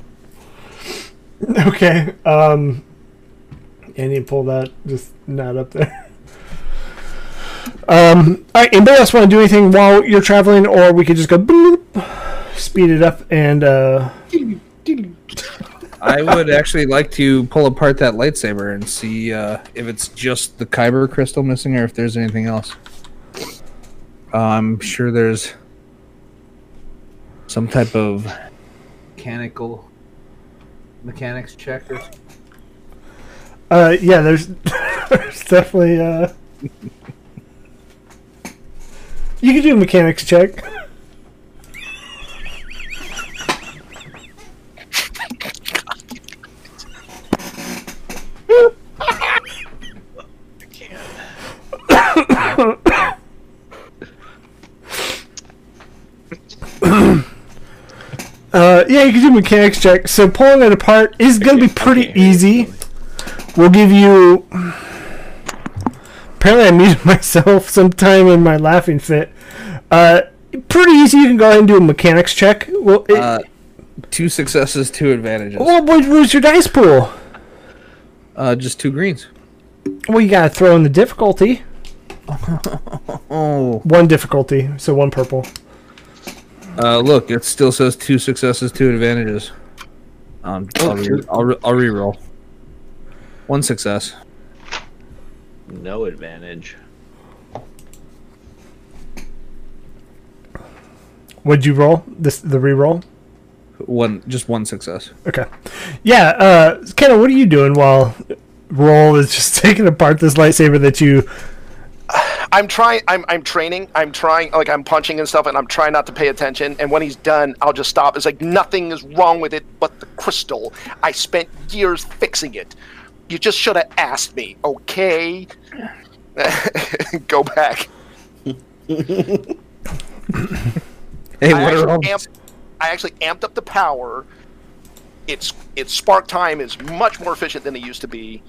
Okay. Um, and you pull that just not up there. Um, all right. Anybody else want to do anything while you're traveling, or we could just go bloop, speed it up and uh, I would actually like to pull apart that lightsaber and see uh, if it's just the kyber crystal missing or if there's anything else. Uh, I'm sure there's some type of mechanical mechanics check or uh, yeah. There's <laughs> there's definitely uh, <laughs> you can do a mechanics check. <laughs> Uh, yeah, you can do mechanics check. So pulling it apart is going to be pretty easy. We'll give you. Apparently, I muted <laughs> myself sometime in my laughing fit. Uh, pretty easy. You can go ahead and do a mechanics check. Well, it, uh, two successes, two advantages. well what was your dice pool? Uh, just two greens. Well, you got to throw in the difficulty. <laughs> Oh, One difficulty, so one purple. Uh, look, it still says two successes, two advantages. Um, I'll, re- I'll, re- I'll re-roll. One success. No advantage. What'd you roll? This the re-roll. One, just one success. Okay. Yeah, uh, Kenna, what are you doing while Roll is just <laughs> taking apart this lightsaber that you? I'm trying. I'm I'm training. I'm trying. Like I'm punching and stuff, and I'm trying not to pay attention. And when he's done, I'll just stop. It's like nothing is wrong with it but the crystal. I spent years fixing it. You just should have asked me, okay? <laughs> Go back. <laughs> Hey, I actually, all amped, I actually amped up the power. It's its spark time is much more efficient than it used to be,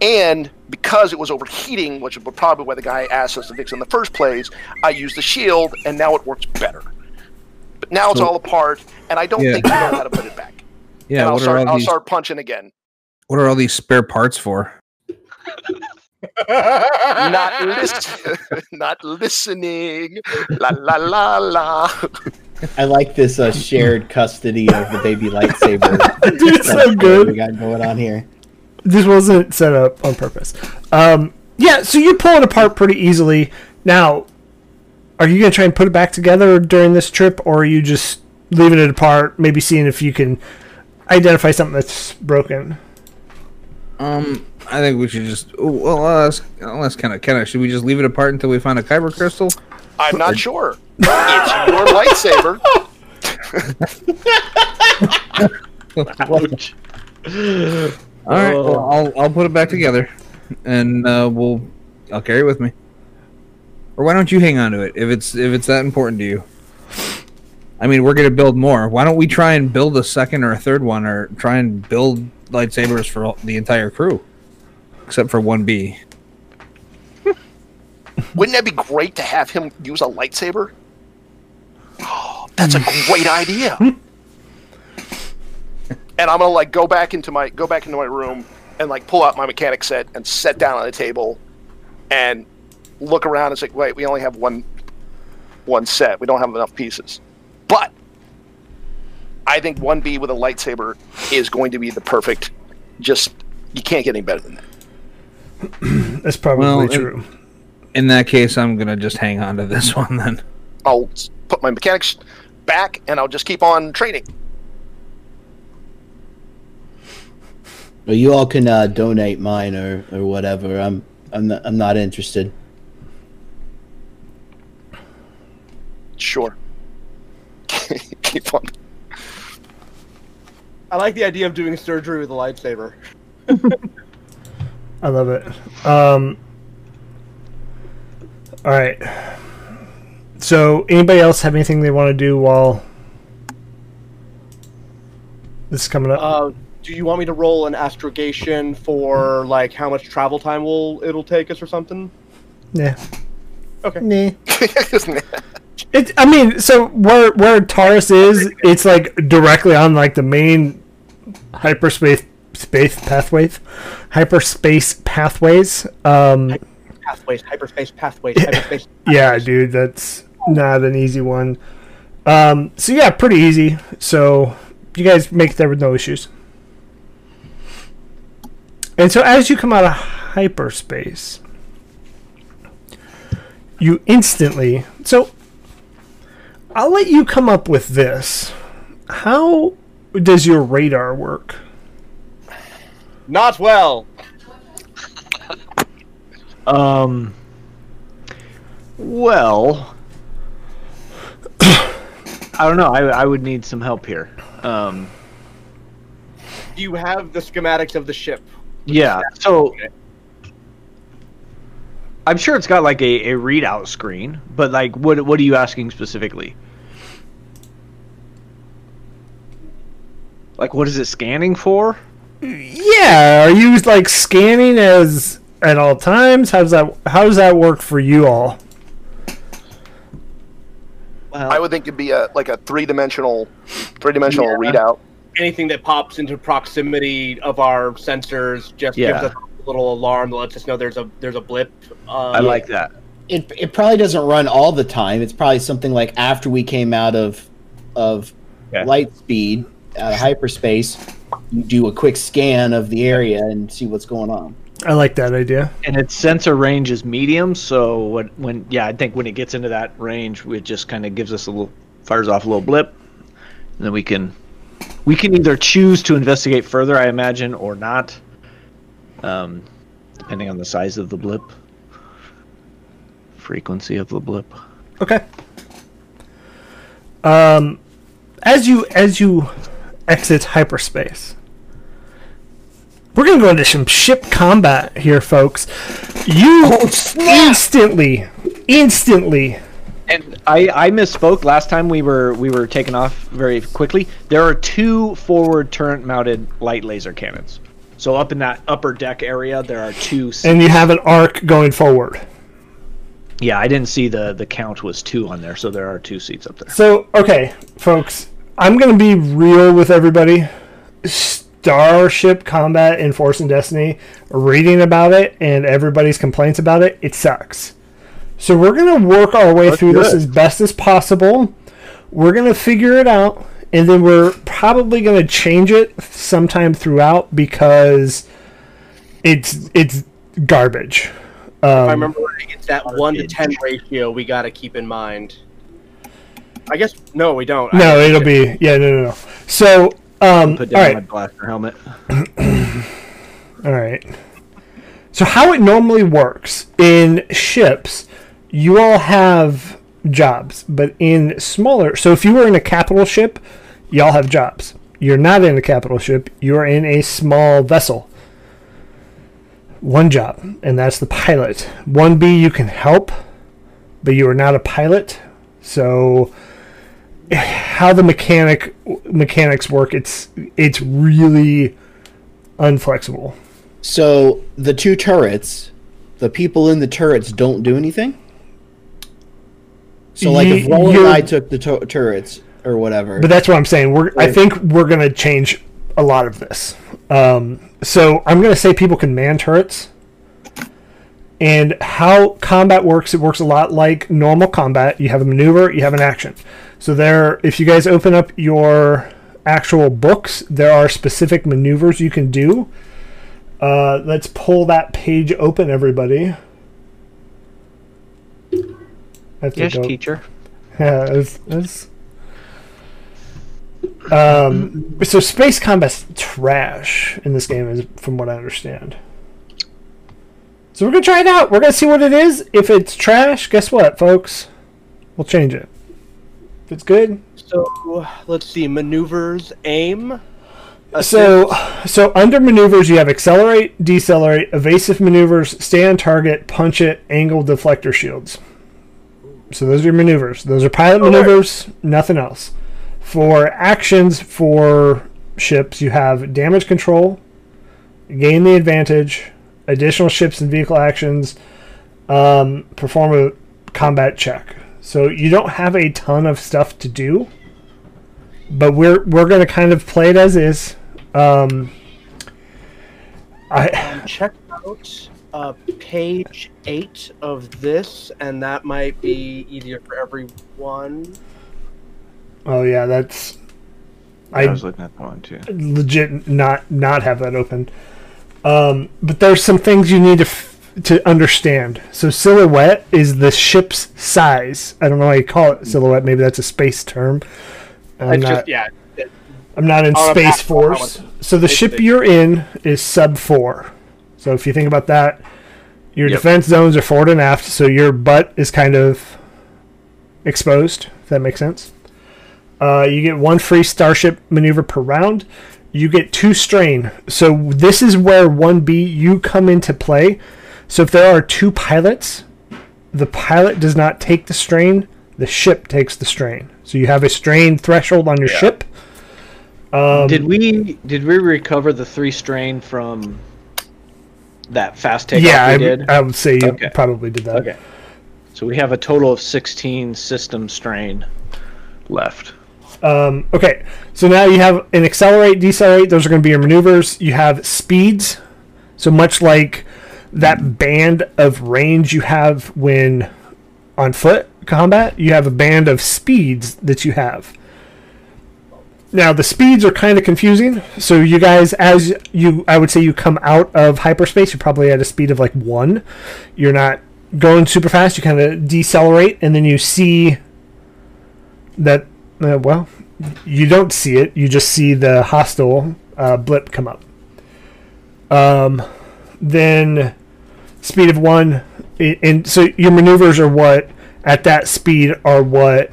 And because it was overheating, which is probably why the guy asked us to fix it in the first place, I used the shield, and now it works better. But now it's all apart, and I don't Yeah. think you know how to put it back. <laughs> Yeah, and I'll start, I'll these? start punching again. What are all these spare parts for? <laughs> not listen, <laughs> not listening. La la la la. I like this uh, shared custody of the baby lightsaber. Dude, it's so good. We got going on here. This wasn't set up on purpose. Um, yeah, so you pull it apart pretty easily. Now, are you gonna try and put it back together during this trip, or are you just leaving it apart, maybe seeing if you can identify something that's broken? Um, I think we should just. Well, uh, that's, well, that's kind of kind of. Should we just leave it apart until we find a kyber crystal? I'm not sure. It's your lightsaber. <laughs> <laughs> All right, well, I'll I'll put it back together, and uh, we'll I'll carry it with me. Or why don't you hang on to it if it's if it's that important to you? I mean, we're gonna build more. Why don't we try and build a second or a third one, or try and build lightsabers for all- the entire crew, except for one B. <laughs> Wouldn't that be great to have him use a lightsaber? Oh, <gasps> that's a great idea. <laughs> and I'm gonna like go back into my go back into my room and like pull out my mechanic set and set down on the table and look around and say, wait, we only have one one set. We don't have enough pieces. But I think one B with a lightsaber is going to be the perfect. Just you can't get any better than that. <clears throat> That's probably Well, true. In that case, I'm gonna just hang on to this <laughs> one then. I'll put my mechanics back and I'll just keep on trading. You all can uh, donate mine or, or whatever. I'm I'm not, I'm not interested. Sure. <laughs> keep on. I like the idea of doing surgery with a lightsaber. <laughs> I love it. Um, all right. So, anybody else have anything they want to do while this is coming up? Uh, do you want me to roll an astrogation for like how much travel time will it'll take us or something? yeah. Okay. Nah. <laughs> It, I mean, so where where Taurus is, it's like directly on like the main hyperspace space pathways, hyperspace pathways. Um, Pathways, hyperspace pathways, <laughs> hyperspace. yeah, dude, that's not an easy one. Um, so yeah, pretty easy. So you guys make there with no issues. And so as you come out of hyperspace, you instantly so I'll let you come up with this. How does your radar work? Not well. Um. Well, I don't know. I, I would need some help here. Um. Do you have the schematics of the ship? Yeah. So. I'm sure it's got like a, a readout screen, but like, what what are you asking specifically? Like, what is it scanning for? Yeah, are you like scanning as at all times? How's that how does that work for you all? I would think it'd be a like a three dimensional, three dimensional Yeah. readout. Anything that pops into proximity of our sensors just Yeah. gives us a little alarm that lets us know there's a there's a blip. Uh, I like that. It, it probably doesn't run all the time. It's probably something like after we came out of of Okay. light speed out of hyperspace, you do a quick scan of the area and see what's going on. I like that idea. And its sensor range is medium, so when, when yeah, I think when it gets into that range, it just kind of gives us a little fires off a little blip, and then we can we can either choose to investigate further, I imagine, or not, um, depending on the size of the blip, frequency of the blip. Okay. Um, as you as you exit hyperspace, we're gonna go into some ship combat here, folks. You instantly, instantly. And I, I misspoke last time we were we were taken off very quickly. There are two forward turret mounted light laser cannons. So up in that upper deck area, there are two. And you have an arc going forward. yeah, I didn't see the the count was two on there, so there are two seats up there. So, okay, folks, I'm going to be real with everybody. Starship Combat in Force and Destiny, reading about it and everybody's complaints about it, it sucks. So, we're going to work our way through this as best as possible. We're going to figure it out, and then we're probably going to change it sometime throughout because it's it's garbage. if I Um, remember right, it's that one to ten ratio we got to keep in mind. I guess no, we don't. No, it'll be yeah, no, no, no. So, um, Put all down right. my blaster helmet. <clears throat> All right. So how it normally works in ships, you all have jobs, but in smaller. So if you were in a capital ship, y'all have jobs. You're not in a capital ship. You're in a small vessel. One job, and that's the pilot. One B, you can help, but you are not a pilot. So how the mechanic mechanics work, it's it's really unflexible. So the two turrets, the people in the turrets don't do anything. So like if Roland and I took the tu- turrets or whatever, But that's what I'm saying. We're I think we're gonna change a lot of this. Um, so I'm gonna say people can man turrets. And how combat works, it works a lot like normal combat. You have a maneuver, you have an action. So there, if you guys open up your actual books, there are specific maneuvers you can do. Uh, let's pull that page open, everybody. I have to Yes, go- teacher. <laughs> yeah, that's, that's um. So space combat's trash in this game, is from what I understand. So we're gonna try it out. We're gonna see what it is. If it's trash, guess what, folks? We'll change it. If it's good, So let's see, maneuvers, aim. so so under maneuvers you have accelerate, decelerate, evasive maneuvers, stay on target, punch it, angle, deflector shields. So those are your maneuvers. Those are pilot maneuvers, nothing else. For actions for ships, you have damage control, gain the advantage, additional ships and vehicle actions, um, perform a combat check. So you don't have a ton of stuff to do, but we're we're gonna kind of play it as is. Um, I check out uh, page eight of this, and that might be easier for everyone. oh yeah, that's I, I was looking at that one too. legit not not have that open. Um, but there's some things you need to f- to understand. So silhouette is the ship's size. I don't know why you call it silhouette. Maybe that's a space term. I'm it's not, just yeah. I'm not in Space Force. So the ship you're in is sub four. So if you think about that, your Yep. defense zones are forward and aft. So your butt is kind of exposed. If that makes sense. Uh, you get one free starship maneuver per round. You get two strain. So this is where one B you come into play. So if there are two pilots, the pilot does not take the strain. The ship takes the strain. So you have a strain threshold on your ship. Um, did we did we recover the three strain from that fast takeoff yeah, I, did? I would say you Okay. probably did that. Okay. So we have a total of 16 system strain left. Um, okay, so now you have an accelerate, decelerate. Those are going to be your maneuvers. You have speeds. So much like that band of range you have when on foot combat, you have a band of speeds that you have. Now the speeds are kind of confusing. So you guys, as you, I would say you come out of hyperspace, you're probably at a speed of like one. You're not going super fast. You kind of decelerate, and then you see that. Uh, well, you don't see it. You just see the hostile uh, blip come up. Um, then speed of one, and so your maneuvers are what at that speed are what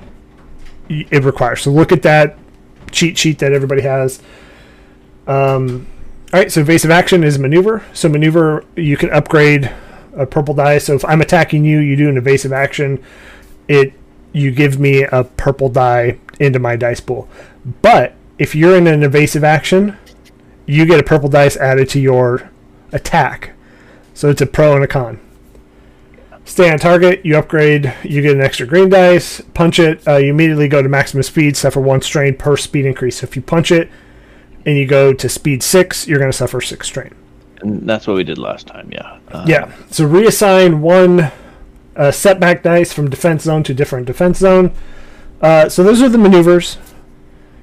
it requires. So look at that cheat sheet that everybody has. Um, all right, so evasive action is maneuver. So maneuver, you can upgrade a purple die. So if I'm attacking you, you do an evasive action. It you give me a purple die into my dice pool. But if you're in an evasive action you get a purple dice added to your attack. So it's a pro and a con. Stay on target, you upgrade, you get an extra green dice. Punch it, uh, you immediately go to maximum speed, suffer one strain per speed increase. So if you punch it and you go to speed six, you're going to suffer six strain. And that's what we did last time, yeah. Uh, Yeah. So reassign one uh, setback dice from defense zone to different defense zone. Uh, so those are the maneuvers.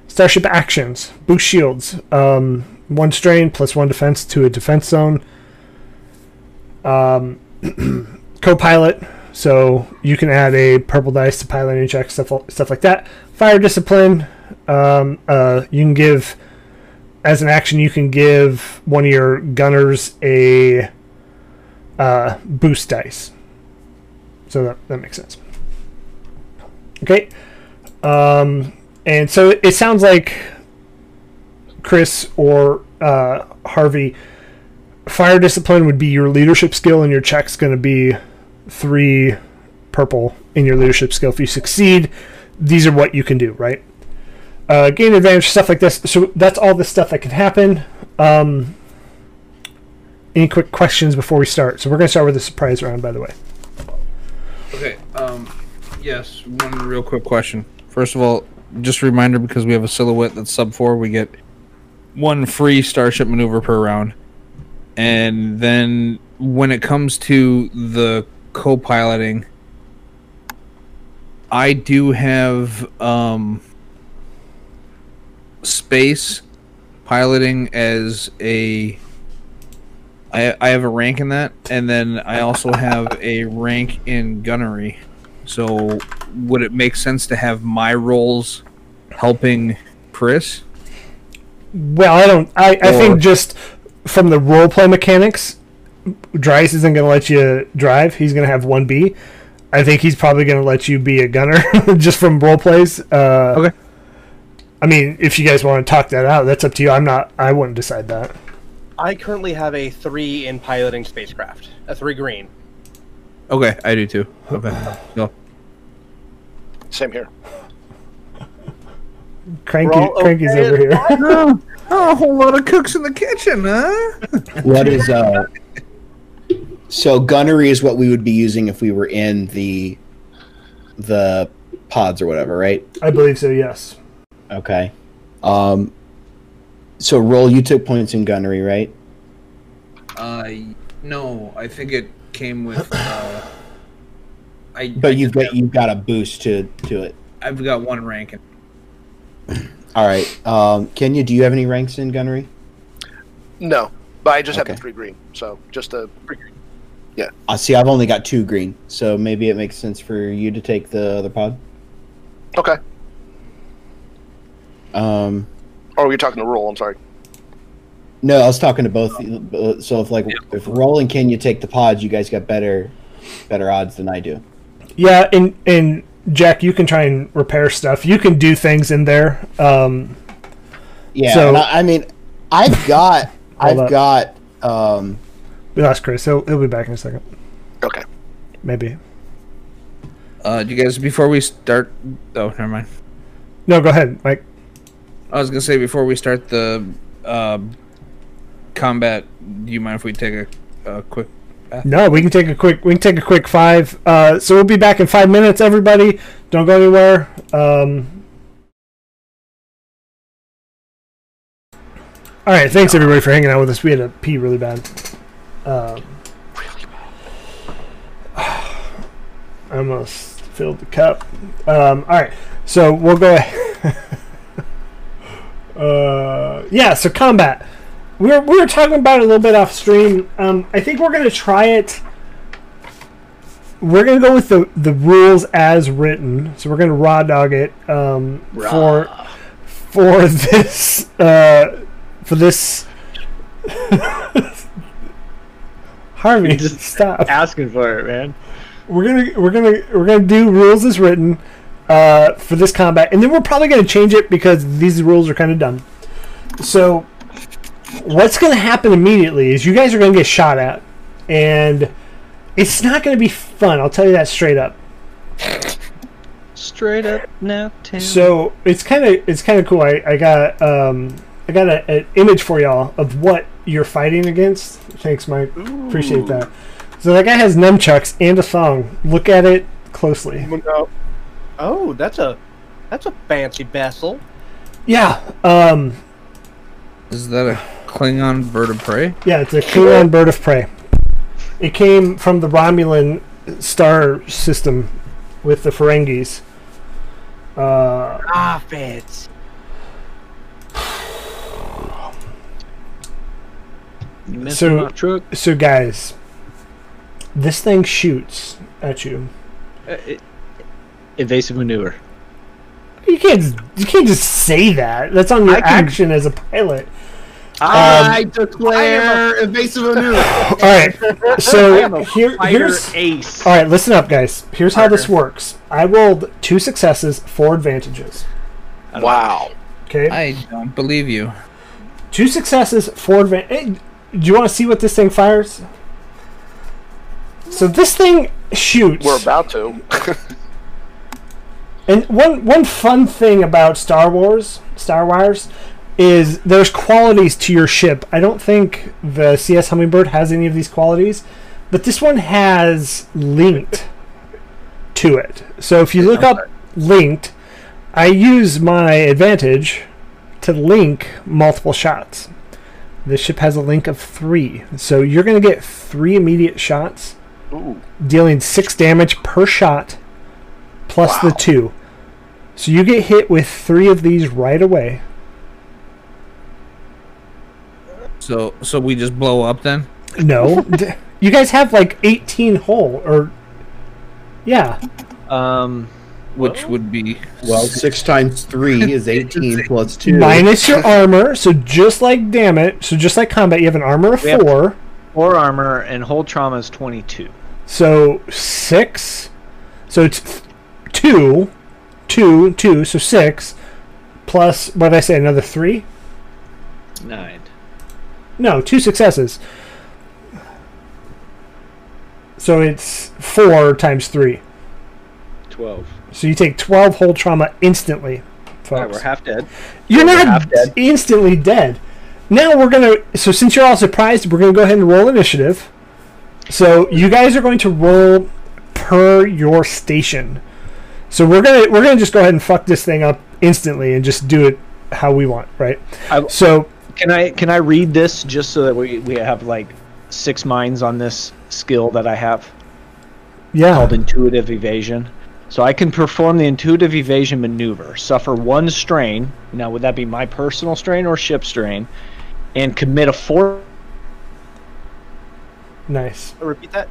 Starship actions: boost shields, um, one strain plus one defense to a defense zone. Um, <clears throat> co-pilot, so you can add a purple dice to piloting checks, stuff stuff like that. Fire discipline, um, uh, you can give as an action, you can give one of your gunners a uh, boost dice. So that, that makes sense. Okay. Um, and so it sounds like Chris or uh, Harvey, fire discipline would be your leadership skill, and your check's going to be three purple in your leadership skill. If you succeed, these are what you can do, right? uh, gain advantage, stuff like this. So that's all the stuff that can happen. Um, any quick questions before we start? So we're going to start with the surprise round, by the way. Okay. Um. Yes. One real quick question. First of all, just a reminder because we have a silhouette that's sub four, we get one free starship maneuver per round, and then when it comes to the co-piloting, I do have um space piloting as a I, I have a rank in that, and then I also have a rank in gunnery. So, would it make sense to have my roles helping Chris? Well, I don't. I, I think just from the roleplay mechanics, Dryce isn't going to let you drive. He's going to have one B. I think he's probably going to let you be a gunner <laughs> just from role plays. Uh, Okay. I mean, if you guys want to talk that out, that's up to you. I'm not. I wouldn't decide that. I currently have a three in piloting spacecraft, a three green. Okay, I do too. Okay. Go. Same here. Cranky, We're Cranky's over here. <laughs> oh, a whole lot of cooks in the kitchen, huh? What is uh? So gunnery is what we would be using if we were in the the pods or whatever, right? I believe so. Yes. Okay. Um. So roll. You took points in gunnery, right? Uh, no, I think it came with. Uh, I. But I you've just got you've got a boost to to it. I've got one rank. In. All right. Um. Kenna, do you have any ranks in gunnery? No, but I just have the three green, so just a I see. I've only got two green, so maybe it makes sense for you to take the other pod. okay. Um. Oh, you're talking to roll? I'm sorry. No, I was talking to both. So if like if Roll and Kenna take the pods, you guys got better better odds than I do. Yeah, and and Jack, you can try and repair stuff. You can do things in there. Um, Yeah. So- and I, I mean, I've got <laughs> I've up. got um. We lost Chris. He'll, he'll be back in a second. Okay. Maybe. Uh, you guys before we start? Oh, never mind. No, go ahead, Mike. I was gonna say before we start the uh, combat, do you mind if we take a, a quick? No, we can take a quick. We can take a quick five. Uh, so we'll be back in five minutes. Everybody, don't go anywhere. Um, all right, thanks everybody for hanging out with us. We had to pee really bad. Um, I almost filled the cup. Um, all right, so we'll go ahead. <laughs> uh, yeah, so combat. We were, we were talking about it a little bit off stream. Um, I think we're going to try it. We're going to go with the, the rules as written. So we're going to raw dog it um, for for <laughs> this uh, for this. <laughs> Harvey, <laughs> Just stop. Asking for it, man. We're gonna we're gonna we're gonna do rules as written uh, for this combat, and then we're probably gonna change it because these rules are kind of dumb. So, what's gonna happen immediately is you guys are gonna get shot at, and it's not gonna be fun. I'll tell you that straight up. Straight up now, Tim. So it's kind of it's kind of cool. I, I got um, I got an image for y'all of what you're fighting against. Thanks, Mike. Appreciate that. So that guy has nunchucks and a thong. Look at it closely. Oh, that's a that's a fancy vessel. Yeah. Um. Is that a Klingon bird of prey? Yeah, it's a Klingon bird of prey. It came from the Romulan star system with the Ferengis. Uh, Ah, Fitz. You missed So- truck. so, guys, this thing shoots at you. Uh, it- evasive maneuver. You can't. just- You can't just say that. That's on your I can- action as a pilot. I declare evasive <laughs> maneuver. <laughs> All right. So here, here's. ace. All right, listen up, guys. Here's how this works. I rolled two successes, four advantages. Wow. Okay. I don't believe you. Two successes, four advantage. Do you want to see what this thing fires? So this thing shoots. We're about to. <laughs> And one one fun thing about Star Wars, Star Wars, is there's qualities to your ship. I don't think the CS Hummingbird has any of these qualities, but this one has linked to it. So if you look up linked, I use my advantage to link multiple shots. This ship has a link of three, so you're going to get three immediate shots, Ooh. dealing six damage per shot, plus the two. So you get hit with three of these right away. So so we just blow up then? No, <laughs> you guys have like 18 hull, or yeah, Um, Which would be Well, six times three <laughs> is eighteen plus two. minus your armor. So just like damn it, so just like combat, you have an armor of We four. four armor and hull trauma is twenty-two. So six. So it's two, two, two. So six plus what did I say? Another three? Nine. No, two successes. So it's four times three. Twelve. So you take twelve hull trauma instantly, All right, folks. we're half dead. You're we're not half dead. instantly dead. Now we're gonna. So since you're all surprised, we're gonna go ahead and roll initiative. So you guys are going to roll per your station. So we're gonna we're gonna just go ahead and fuck this thing up instantly and just do it how we want, right? I- So Can I can I read this just so that we we have like six minds on this skill that I have yeah, called intuitive evasion? So I can perform the intuitive evasion maneuver, suffer one strain. Now, would that be my personal strain or ship strain? And commit a four. nice. Repeat that.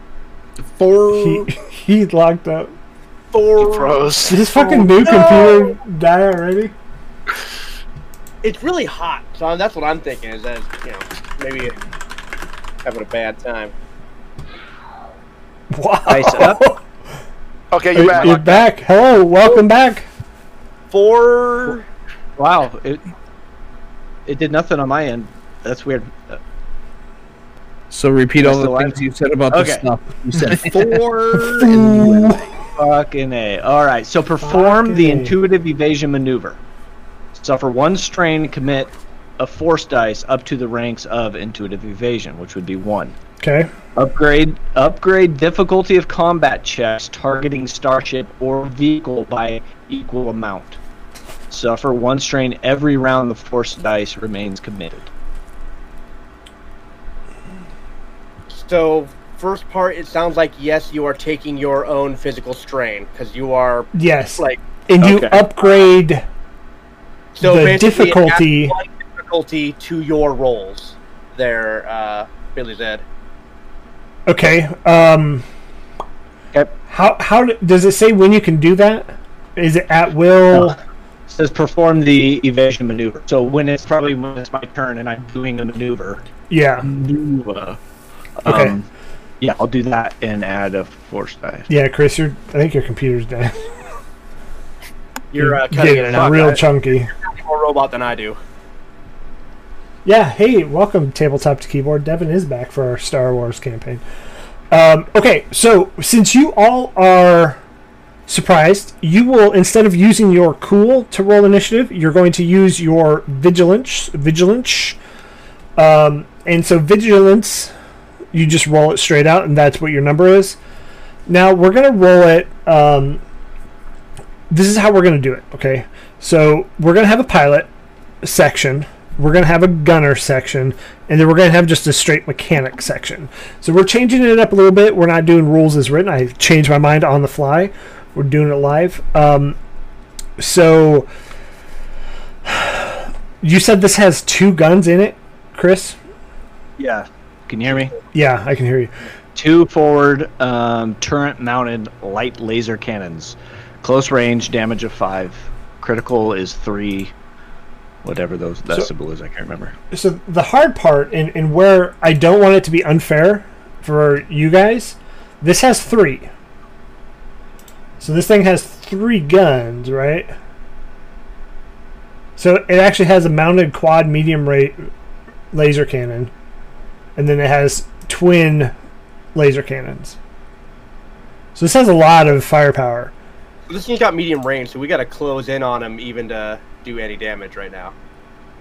Four. He <laughs> he locked up. He froze. Did his fucking new computer die already? It's really hot, so that's what I'm thinking. Is that you know maybe having a bad time. Wow. Ice up. <laughs> Okay, You're, you're back. you're back. Hello, welcome back. Four. Wow, it it did nothing on my end. That's weird. So repeat all the alive? things you said about the stuff. You said <laughs> four. <laughs> and then you went away. Fucking A. All right. So perform the Fucking A. intuitive evasion maneuver. Suffer one strain, commit a force dice up to the ranks of intuitive evasion, which would be one. Okay. Upgrade upgrade difficulty of combat checks targeting starship or vehicle by equal amount. Suffer one strain every round the force dice remains committed. So first part, it sounds like yes, you are taking your own physical strain because you are Yes. like and you Okay. upgrade so the basically difficulty. one difficulty to your rolls. There, uh, Billy said. Okay. Um. Okay. How how does it say when you can do that? Is it at will? It says perform the evasion maneuver. So when it's probably when it's my turn and I'm doing a maneuver. Yeah. Maneuver. Okay. Um, yeah, I'll do that and add a force die. Yeah, Chris, your I think your computer's dead. You're uh, cutting Getting and out. real I- chunky. you're more robot than I do. Yeah. Hey, welcome tabletop to keyboard. Devin is back for our Star Wars campaign. Um, okay, so since you all are surprised, you will instead of using your cool to roll initiative, you're going to use your vigilance. Vigilance. Um, and so vigilance, you just roll it straight out, and that's what your number is. Now we're gonna roll it. Um, this is how we're gonna do it. Okay, so we're gonna have a pilot section. We're gonna have a gunner section, and then we're gonna have just a straight mechanic section. So we're changing it up a little bit. We're not doing rules as written. I changed my mind on the fly. We're doing it live. Um, so <sighs> you said this has two guns in it, Chris? Yeah. Can you hear me? Yeah, I can hear you. Two forward um, turret mounted light laser cannons. Close range, damage of five. Critical is three. Whatever those that So- symbol is, I can't remember. so the hard part and, and where I don't want it to be unfair for you guys, this has three. So this thing has three guns, right? So it actually has a mounted quad medium rate laser cannon, and then it has twin laser cannons. So this has a lot of firepower. This one's got medium range, so we got to close in on him even to do any damage right now.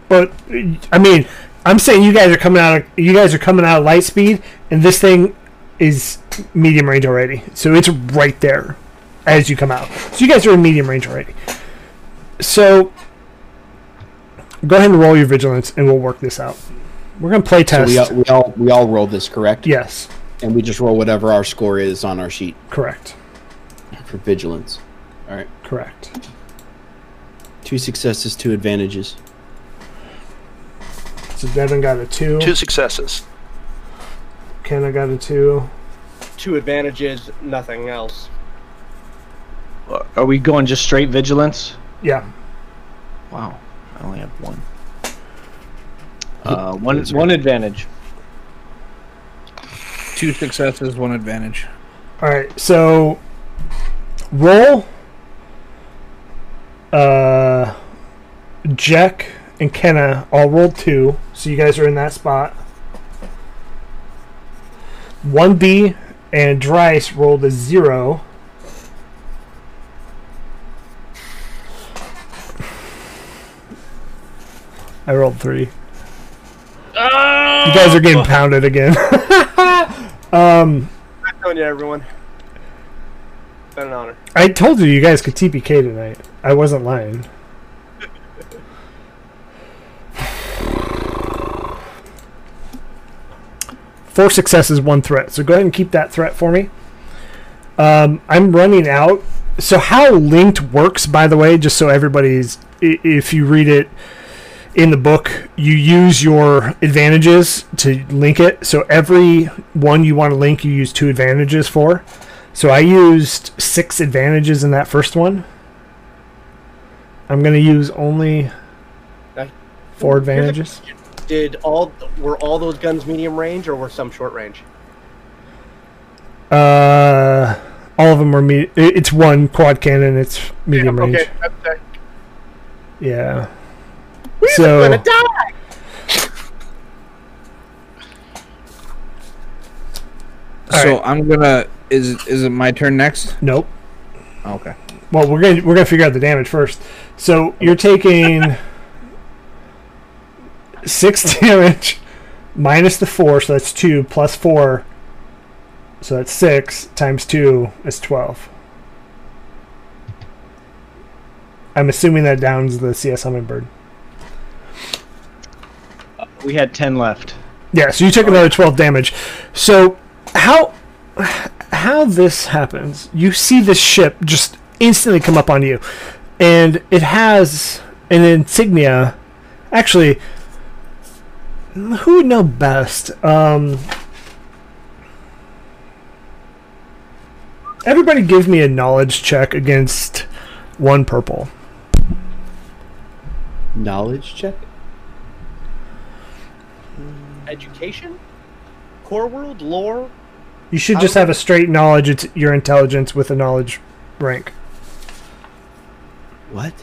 But I mean, I'm saying you guys are coming out. Of, you guys are coming out of light speed, and this thing is medium range already. So it's right there as you come out. So you guys are in medium range already. So go ahead and roll your vigilance, and we'll work this out. We're gonna play So test. we all, we all we all roll this correct, yes, and we just roll whatever our score is on our sheet correct, for vigilance. All right, correct. Two successes, two advantages. So Devin got a two. Two successes. Ken, I got a two. Two advantages, nothing else. Are we going just straight vigilance? Yeah. Wow, I only have one. Uh, one one advantage. Two successes, one advantage. All right, so roll. Uh, Jack and Kenna all rolled two, so you guys are in that spot. One B and Dryce rolled a zero. I rolled three. You guys are getting pounded again. <laughs> um. I'm telling you, everyone. Been an honor. I told you you guys could TPK tonight. I wasn't lying. Four successes, one threat. So go ahead and keep that threat for me. Um, I'm running out. So how linked works, by the way, just so everybody's, if you read it in the book, you use your advantages to link it. So every one you want to link, you use two advantages for. So I used six advantages in that first one. I'm going to use only four advantages. Did all were all those guns medium range, or were some short range? Uh, all of them are me. It's one quad cannon. It's medium range. Okay, that's. Yeah. We're So gonna die. So I'm gonna. Is is it my turn next? nope. Okay. Well, we're gonna we're gonna figure out the damage first. So you're taking six <laughs> damage minus the four, so that's two plus four, so that's six times two is twelve. I'm assuming that downs the CS Hummingbird. We had ten left. Yeah, so you took another 12 damage. So how how this happens? You see this ship just instantly come up on you, and it has an insignia. Actually, who would know best? Um, everybody, give me a knowledge check against one purple. Knowledge check. Education, core world, lore. You should just have a straight knowledge. It's your intelligence with a knowledge rank. What?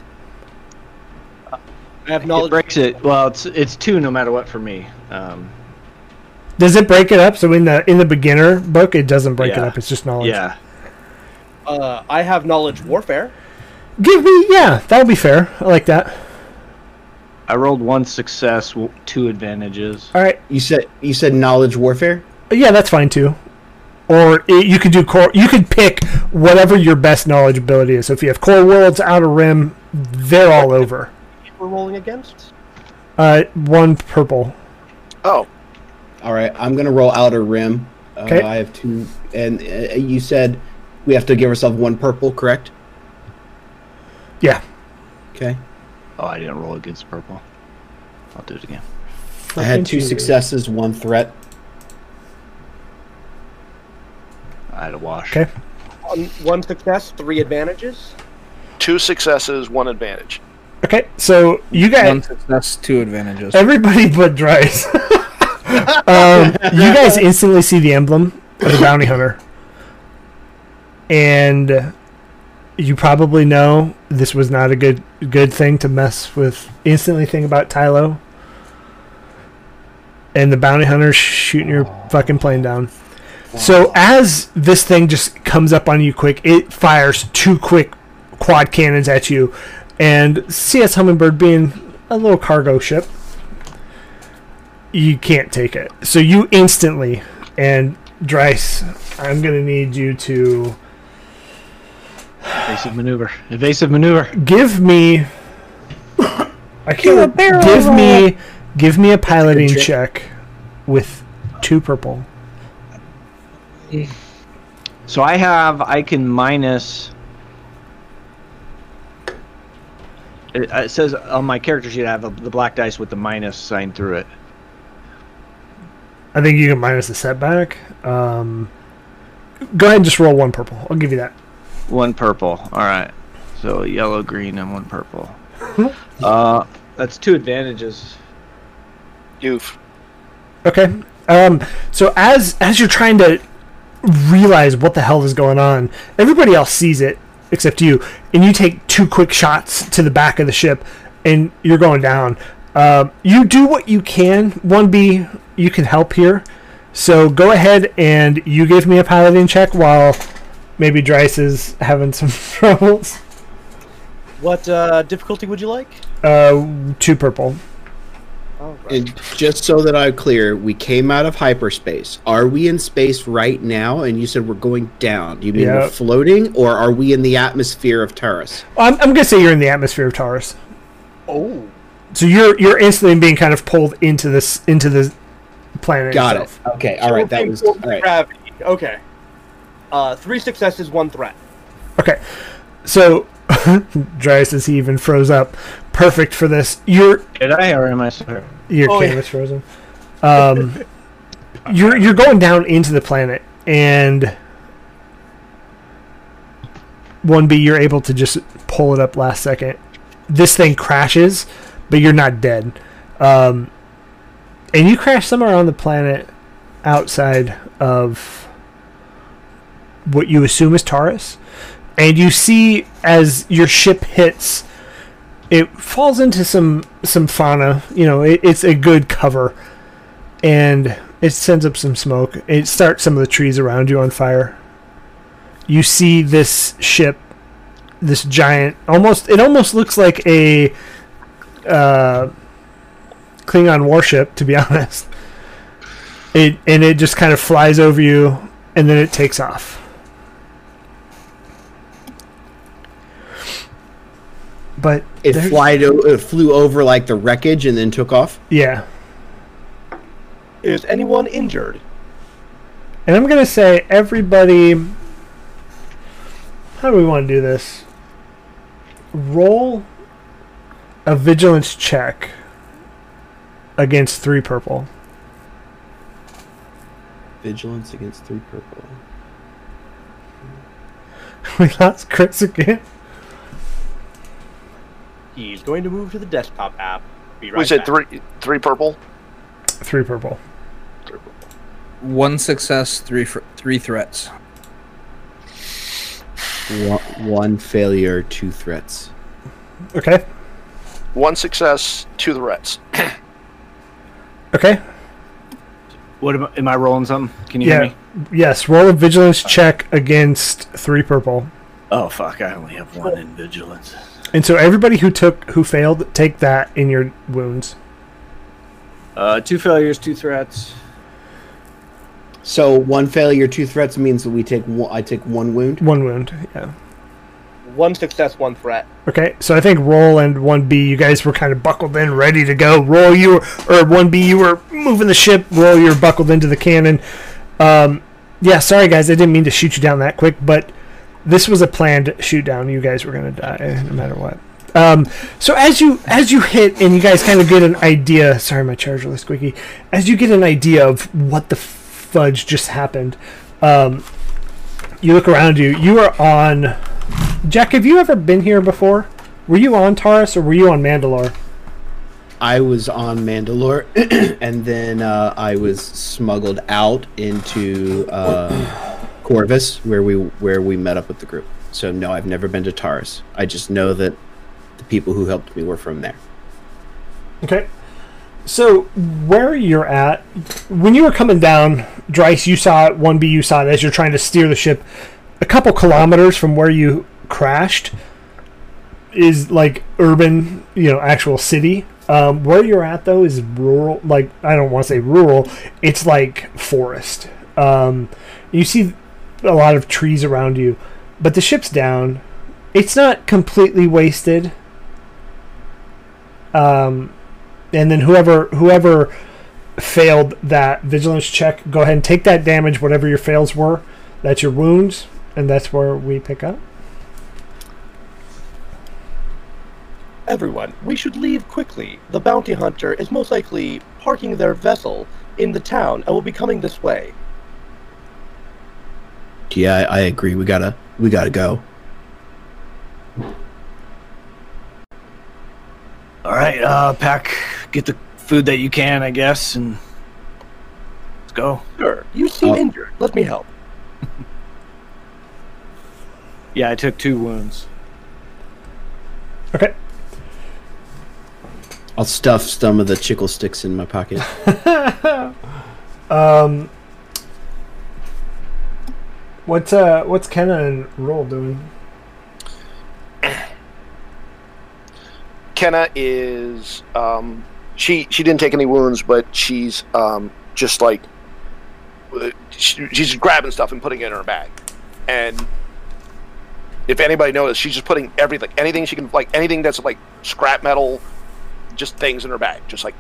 I have It knowledge. breaks it. Well, it's it's two no matter what for me. Um, Does it break it up? So in the in the beginner book, it doesn't break it Yeah. up. It's just knowledge. yeah. Uh, I have knowledge warfare. Give me, yeah, That'll be fair. I like that. I rolled one success, w- two advantages. All right, You said you said knowledge warfare. yeah, that's fine too. Or it, you could do core. You could pick whatever your best knowledge ability is. So if you have core worlds, outer rim, they're all over. We're rolling against. Uh, one purple. Oh, All right, I'm gonna roll outer rim. Uh, Okay. I have two, and uh, you said we have to give ourselves one purple, correct? Yeah. Okay. Oh, I didn't roll against purple. I'll do it again. I had two successes, one threat. I had a wash. Okay. One, one success, three advantages. two successes, one advantage. Okay, so you guys, One success, two advantages. everybody <laughs> but Dryce. <laughs> um, you guys instantly see the emblem of the bounty hunter, and you probably know this was not a good good thing to mess with. Instantly think about Tylo and the bounty hunter shooting your fucking plane down. So as this thing just comes up on you quick, it fires two quick quad cannons at you, and CS Hummingbird being a little cargo ship, you can't take it. So you instantly and Dryce, I'm gonna need you to Evasive maneuver. Evasive maneuver. give me. I can't give me give me a piloting check. check with two purple. So I have, I can minus. It, it says on my character sheet I have a, the black dice with the minus sign through it. I think you can minus the setback. Um, go ahead and just roll one purple. I'll give you that. One purple. All right. So yellow, green, and one purple. <laughs> uh, that's two advantages. You've Okay. Um, so as as you're trying to realize what the hell is going on, everybody else sees it except you, and you take two quick shots to the back of the ship, and you're going down. Um, you do what you can. One B, you can help here. So go ahead and you give me a piloting check while maybe Dryce is having some <laughs> troubles. What uh, difficulty would you like? Uh, two purple. All right. And just so that I'm clear, we came out of hyperspace. Are we in space right now? And you said we're going down. Do you mean Yeah. we're floating, or are we in the atmosphere of Taris? I'm, I'm gonna say you're in the atmosphere of Taris. Oh. So you're you're instantly being kind of pulled into this into the planet. Got itself. it. Okay. All right. That was all right. gravity. Okay. Uh, three successes, one threat. Okay, so <laughs> Dryce as he even froze up. Perfect for this. You're Did I or am I sorry? your Oh, yeah. frozen. Um, <laughs> you're you're going down into the planet, and one B you're able to just pull it up last second. This thing crashes, but you're not dead. Um, and you crash somewhere on the planet outside of what you assume is Taris. And you see as your ship hits, it falls into some some fauna. You know, it, it's a good cover, and it sends up some smoke. It starts some of the trees around you on fire. You see this ship, this giant, almost it almost looks like a uh, Klingon warship, to be <laughs> honest. It and it just kind of flies over you, and then it takes off. But It there- flied. It flew over like the wreckage and then took off. yeah. Is anyone injured? And I'm gonna say everybody. How do we want to do this? Roll a vigilance check against three purple. Vigilance against three purple. <laughs> we lost Chris again. He's going to move to the desktop app. Be right we said back. three three purple. Three purple. One success, three three threats. One, one failure, two threats. Okay. One success, two threats. <clears throat> Okay. What am, am I rolling something? Can you Yeah. hear me? Yes. Roll a vigilance check against three purple. Oh fuck! I only have one in vigilance. And so everybody who took who failed, take that in your wounds. Uh, two failures, two threats. So one failure, two threats means that we take one, I take one wound. One wound. Yeah. One success, one threat. Okay, so I think roll and one B, you guys were kind of buckled in, ready to go. Roll, you were, or one B, you were moving the ship. Roll, you're buckled into the cannon. Um, yeah, sorry guys, I didn't mean to shoot you down that quick, but this was a planned shoot down. You guys were gonna die no matter what. Um, so as you as you hit and you guys kind of get an idea. Sorry, my charger was squeaky. As you get an idea of what the fudge just happened, um, you look around you. You are on. Jack, have you ever been here before? Were you on Taris or were you on Mandalore? I was on Mandalore, <clears throat> and then uh, I was smuggled out into uh, Corvus, where we where we met up with the group. So no, I've never been to Taris. I just know that the people who helped me were from there. Okay. So where you're at, when you were coming down, Dryce, you saw it. One B, you saw it as you're trying to steer the ship. A couple kilometers from where you crashed is like urban, you know, actual city. Um, where you're at though is rural. Like I don't want to say rural. It's like forest. Um, you see a lot of trees around you, but the ship's down. It's not completely wasted. Um, and then whoever whoever failed that vigilance check, go ahead and take that damage, whatever your fails were. That's your wounds, and that's where we pick up. Everyone, we should leave quickly. The bounty hunter is most likely parking their vessel in the town and will be coming this way. Yeah, I, I agree. We gotta we gotta go. All right, uh, pack, get the food that you can, I guess, and let's go. Sure, you seem Oh. injured. Let me help. <laughs> Yeah, I took two wounds. Okay. I'll stuff some of the chickle sticks in my pocket. <laughs> Um, what's uh what's Kenna and Roll doing? Kenna is um, she she didn't take any wounds, but she's um, just like she, she's grabbing stuff and putting it in her bag. And if anybody noticed, she's just putting everything, anything she can, like anything that's like scrap metal, just things in her bag, just like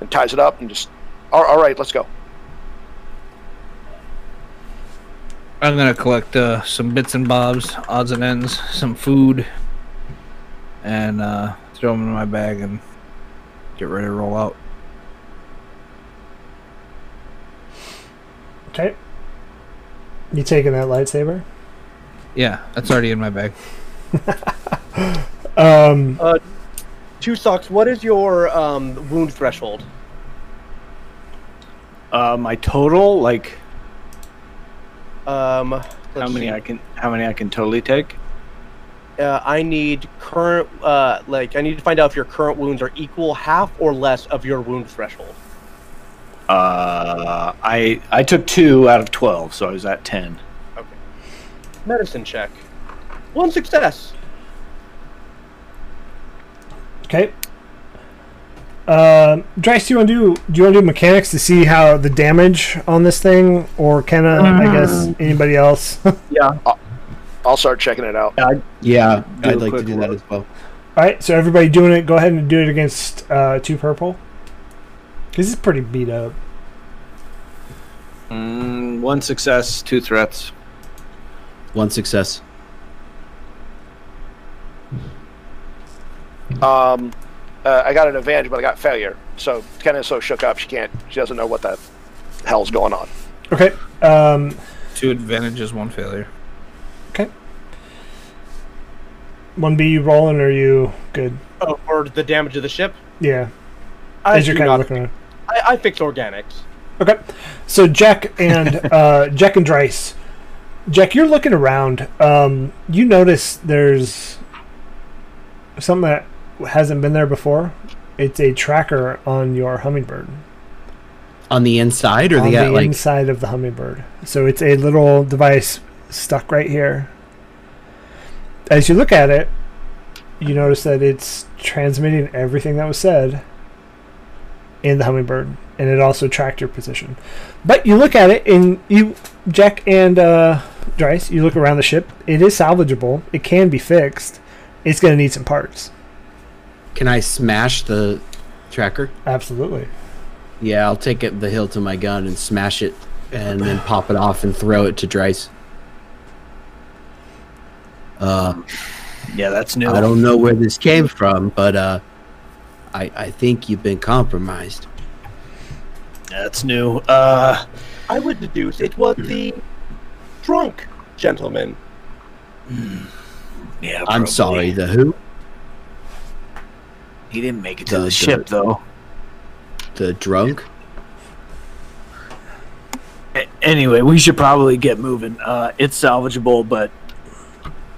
and ties it up and just all, all right, let's go. I'm gonna collect uh, some bits and bobs, odds and ends, some food, and uh, throw them in my bag and get ready to roll out. Okay. You taking that lightsaber? Yeah, that's already in my bag. <laughs> Um, Two socks. What is your um, wound threshold? Uh, my total, like Um, how let's many see. I can, how many I can totally take. Uh, I need current. Uh, like I need to find out if your current wounds are equal, half, or less of your wound threshold. Uh, I I took two out of twelve, so I was at ten. Okay. Medicine check. One success. okay. Um, Dryce, do you want to do do you want to do mechanics to see how the damage on this thing, or Kenna? I guess anybody else. <laughs> Yeah, I'll start checking it out. Yeah, Do a I'd like to quick do that as well. All right, so everybody doing it. Go ahead and do it against uh, two purple. This is pretty beat up. mm, one success, two threats. One success. Um, uh, I got an advantage, but I got failure. So Kenna's so shook up she can't. She doesn't know what the hell's going on. Okay. Um, Two advantages, one failure. Okay. One B, you rolling, or are you good? Oh, for the damage of the ship. Yeah. I As you're do kind of looking around. I, I fix organics. Okay. So Jack and <laughs> uh, Jack and Dryce. Jack, you're looking around. Um, you notice there's something that hasn't been there before. It's a tracker on your hummingbird. On the inside, or on got the like inside of the hummingbird. So it's a little device stuck right here. As you look at it, you notice that it's transmitting everything that was said in the hummingbird, and it also tracked your position. But you look at it, and you, Jack and uh, Dryce, you look around the ship. It is salvageable. It can be fixed. It's going to need some parts. Can I smash the tracker? Absolutely. Yeah, I'll take it the hilt of my gun and smash it, and then pop it off and throw it to Dryce. Uh, Yeah, that's new. I don't know where this came from, but uh, I I think you've been compromised. That's new. Uh, I would deduce it was the drunk gentleman. yeah. I'm sorry. The who? He didn't make it to The- the, the- ship though. The drunk? A- Anyway, we should probably get moving. Uh, it's salvageable, but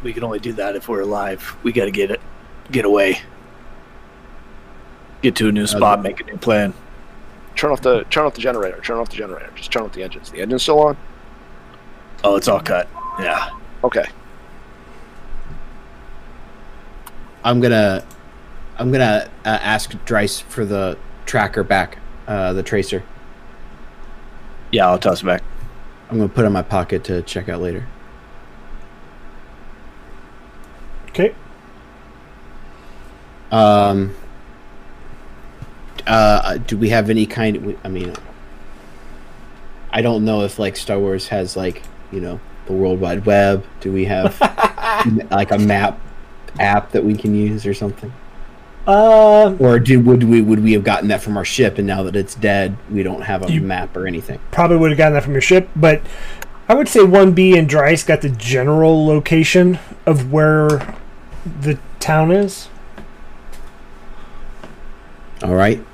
we can only do that if we're alive. We got to get it, get away, get to a new spot, make a new plan. Turn off the turn off the generator. Turn off the generator. Just turn off the engines. The engine's still on. Oh, it's all cut. Yeah. Okay. I'm gonna I'm gonna uh, ask Dryce for the tracker back, uh, the tracer. Yeah, I'll toss it back. I'm gonna put it in my pocket to check out later. Okay. Um. Uh, do we have any kind? I mean, I don't know if like Star Wars has like you know the World Wide Web. Do we have <laughs> like a map app that we can use or something? Uh, Or did would we would we have gotten that from our ship and now that it's dead, we don't have a map or anything? probably would have gotten that from your ship, but I would say 1B and Dryce got the general location of where the town is. All right,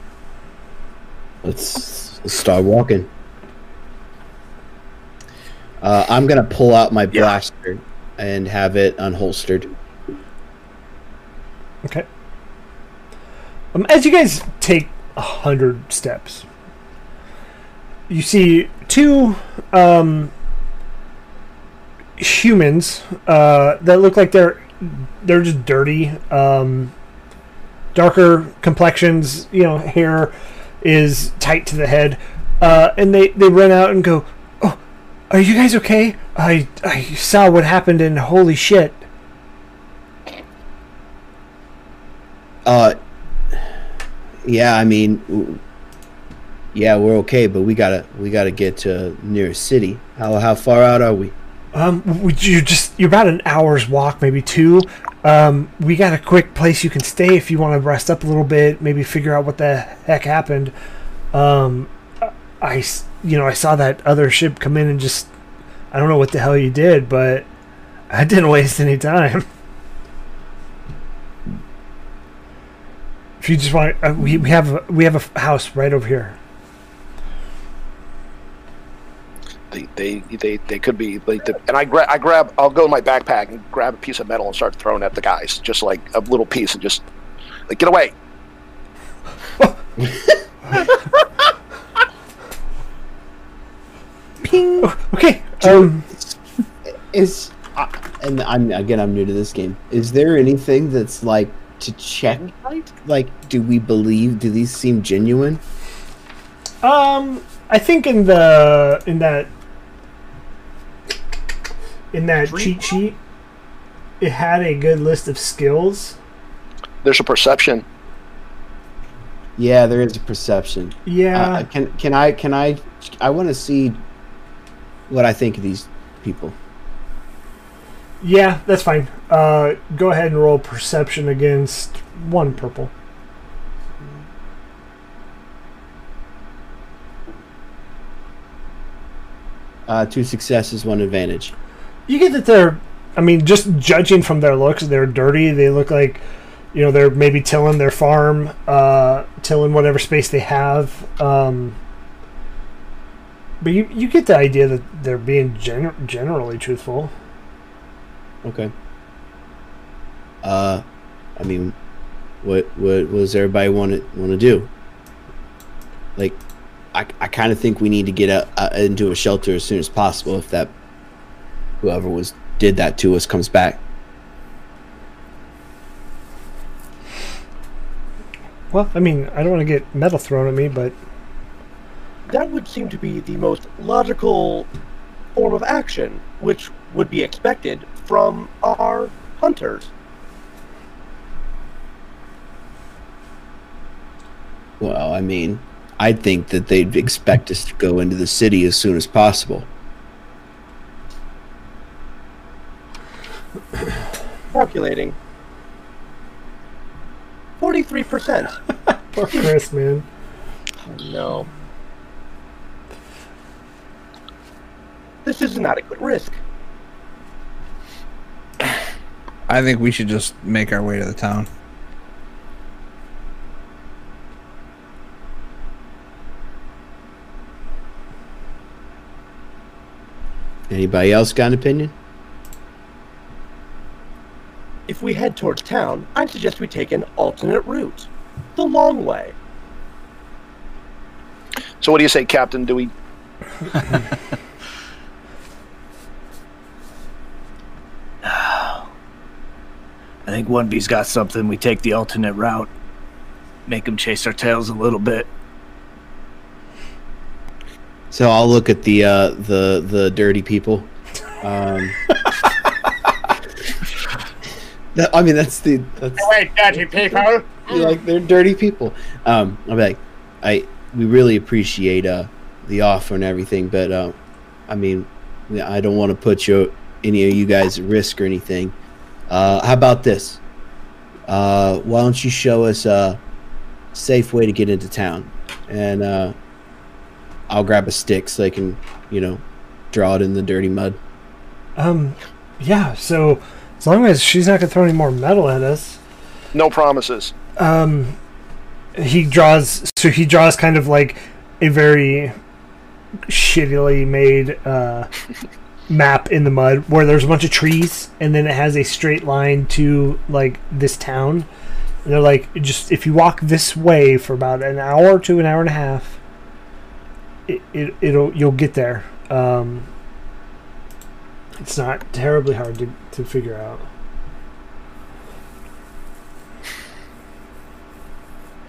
let's, let's start walking. Uh, I'm gonna pull out my blaster and have it unholstered. Okay. Um, as you guys take a hundred steps, you see two um, humans uh, that look like they're they're just dirty, um, darker complexions. You know, hair is tight to the head, uh, and they they run out and go, "Oh, are you guys okay? I I saw what happened, and holy shit." Uh, yeah, I mean, yeah, we're okay, but we gotta we gotta get to nearest city. How how far out are we? Um, would you just you're about an hour's walk, maybe two. Um, we got a quick place you can stay if you want to rest up a little bit, maybe figure out what the heck happened. Um, I you know I saw that other ship come in and just I don't know what the hell you did, but <laughs> I didn't waste any time. If you just want, uh, we we have a, we have a f- house right over here. They they they, they could be like the, and I grab I grab I'll go in my backpack and grab a piece of metal and start throwing at the guys just like a little piece and just like get away. Ping. Okay. Um, Is uh, and I'm again I'm new to this game. Is there anything that's like to check? Like, do we believe? Do these seem genuine? Um, I think in the in that in that cheat sheet, it had a good list of skills. There's a perception. Yeah, there is a perception. Yeah. Uh, can can I can I I want to see what I think of these people. Yeah, that's fine. Uh, go ahead and roll perception against one purple. Uh, two successes, one advantage. You get that they're. I mean, just judging from their looks, they're dirty. They look like, you know, they're maybe tilling their farm, uh, tilling whatever space they have. Um, but you you get the idea that they're being gen- generally truthful. Okay. Uh, I mean, what what what does everybody want to want to do? Like, I, I kind of think we need to get a, a, into a shelter as soon as possible if that whoever was did that to us comes back. Well, I mean, I don't want to get metal thrown at me, but That would seem to be the most logical form of action, which would be expected from our hunters. Well, I mean, I think that they'd expect us to go into the city as soon as possible. Calculating. 43%. poor Chris, man. no. This is an adequate risk. I think we should just make our way to the town. Anybody else got an opinion? If we head towards town, I suggest we take an alternate route. The long way. So what do you say, Captain? Do we? <laughs> <laughs> I think one B's got something. We take the alternate route, make them chase our tails a little bit. So I'll look at the uh, the the dirty people. Um, <laughs> that, I mean, that's the that's Wait, dirty people. like they're dirty people. Um, I'll be like, I we really appreciate uh the offer and everything, but uh, I mean, I don't want to put you any of you guys at risk or anything. Uh, how about this? Uh, why don't you show us a safe way to get into town, and uh, I'll grab a stick so I can, you know, draw it in the dirty mud. Um, yeah. So as long as she's not gonna throw any more metal at us, No promises. um, he draws. So he draws kind of like a very shittily made uh, map in the mud where there's a bunch of trees and then it has a straight line to like this town. And they're like, just if you walk this way for about an hour to an hour and a half, it, it it'll you'll get there. Um, it's not terribly hard to, to figure out.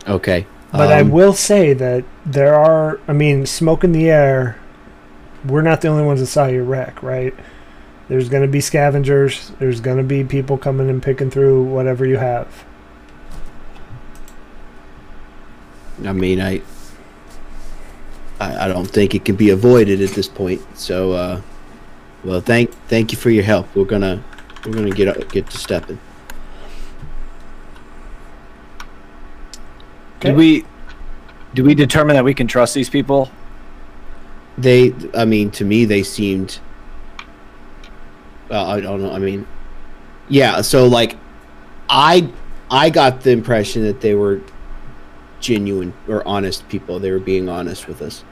Okay. But I Um, will say that there are, I mean, smoke in the air. We're not the only ones that saw your wreck, right? There's going to be scavengers. There's going to be people coming and picking through whatever you have. I mean, I, I, I don't think it can be avoided at this point. So, uh, well, thank, thank you for your help. We're gonna, we're gonna get get to stepping. Did we? Do we determine that we can trust these people? They, I mean, to me, they seemed. Well, I don't know. I mean, yeah. So, like, I, I got the impression that they were genuine or honest people. They were being honest with us.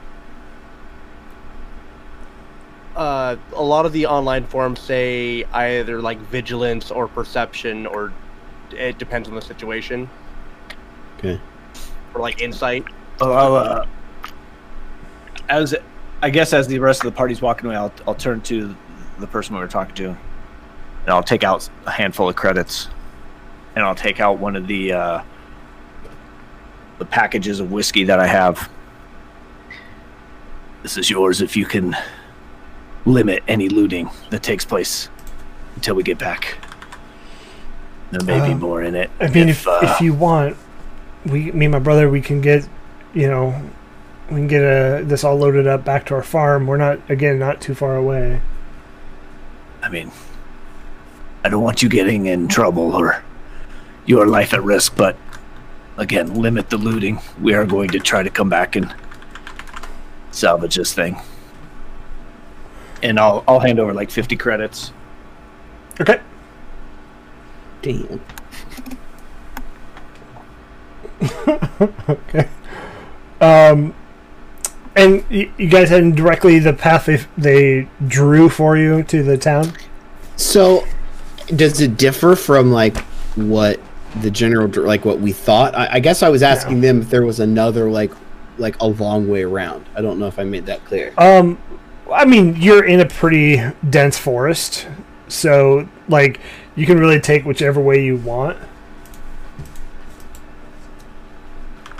Uh, a lot of the online forums say either like vigilance or perception, or it depends on the situation, Okay. or like insight. Oh, uh, as I guess as the rest of the party's walking away, I'll, I'll turn to the person we were talking to, and I'll take out a handful of credits, and I'll take out one of the uh, the packages of whiskey that I have. This is yours if you can limit any looting that takes place until we get back. There may be Um, more in it. I mean, if, uh, if you want, we, me and my brother, we can get, you know, we can get a, this all loaded up back to our farm. We're not, again, not too far away. I mean, I don't want you getting in trouble or your life at risk, but again, limit the looting. We are going to try to come back and salvage this thing. And I'll I'll hand over like 50 credits. Okay. Damn. <laughs> okay. Um, and you guys had directly the path they, they drew for you to the town? So, does it differ from like what the general like what we thought? I, I guess I was asking them if there was another like like a long way around. I don't know if I made that clear. Um, I mean, you're in a pretty dense forest, so like you can really take whichever way you want.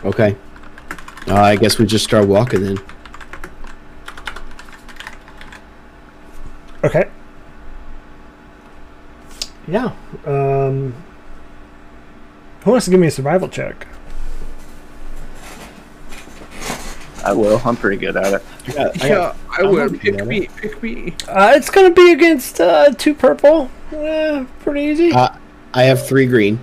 Okay. Uh, I guess we just start walking then. Okay. Yeah. Um, who wants to give me a survival check? I will. I'm pretty good at it. I got, I Yeah, I I'm would okay pick me, it. pick me. Uh, it's gonna be against uh, two purple. Pretty easy. Uh, I have three green.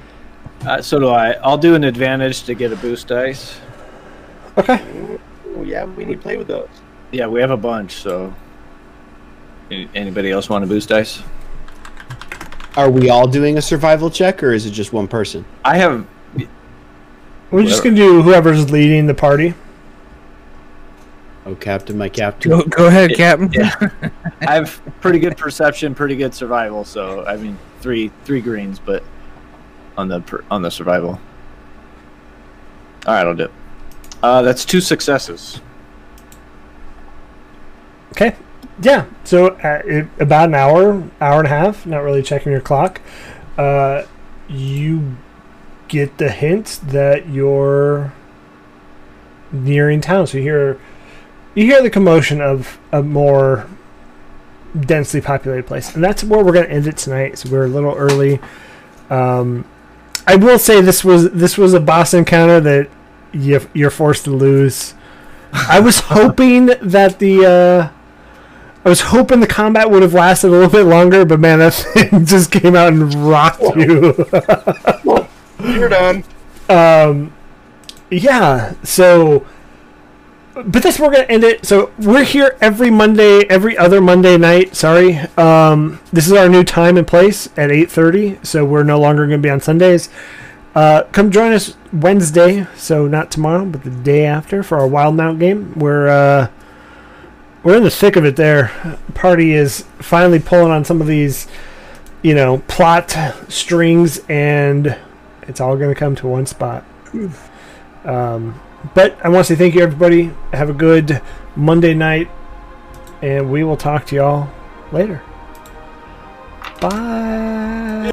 Uh, so do I. I'll do an advantage to get a boost dice. Okay. Oh, yeah, we need to play with those. Yeah, we have a bunch. So, anybody else want a boost dice? Are we all doing a survival check, or is it just one person? I have. We're just gonna do whoever's leading the party. Oh, Captain, my Captain. Go, go ahead, Captain. Yeah, <laughs> I have pretty good perception, pretty good survival. So I mean, three three greens, but on the on the survival. All right, I'll do it. Uh, that's two successes. Okay. Yeah. So uh, it, about an hour, hour and a half. Not really checking your clock. Uh, you get the hint that you're nearing town. So you hear you hear the commotion of a more densely populated place, and that's where we're going to end it tonight. So we're a little early. Um, I will say this was this was a boss encounter that you're forced to lose. I was hoping that the uh, I was hoping the combat would have lasted a little bit longer, but man, that <laughs> thing just came out and rocked you. You're done. um, yeah. So, but that's where we're gonna end it. So we're here every Monday, every other Monday night. Sorry. Um, this is our new time and place at eight thirty. So we're no longer gonna be on Sundays. Uh, come join us Wednesday. So not tomorrow, but the day after for our Wildemount game. We're uh, we're in the thick of it. There, party is finally pulling on some of these, you know, plot strings, and it's all going to come to one spot. Um, but I want to say thank you, everybody. Have a good Monday night, and we will talk to y'all later. Bye.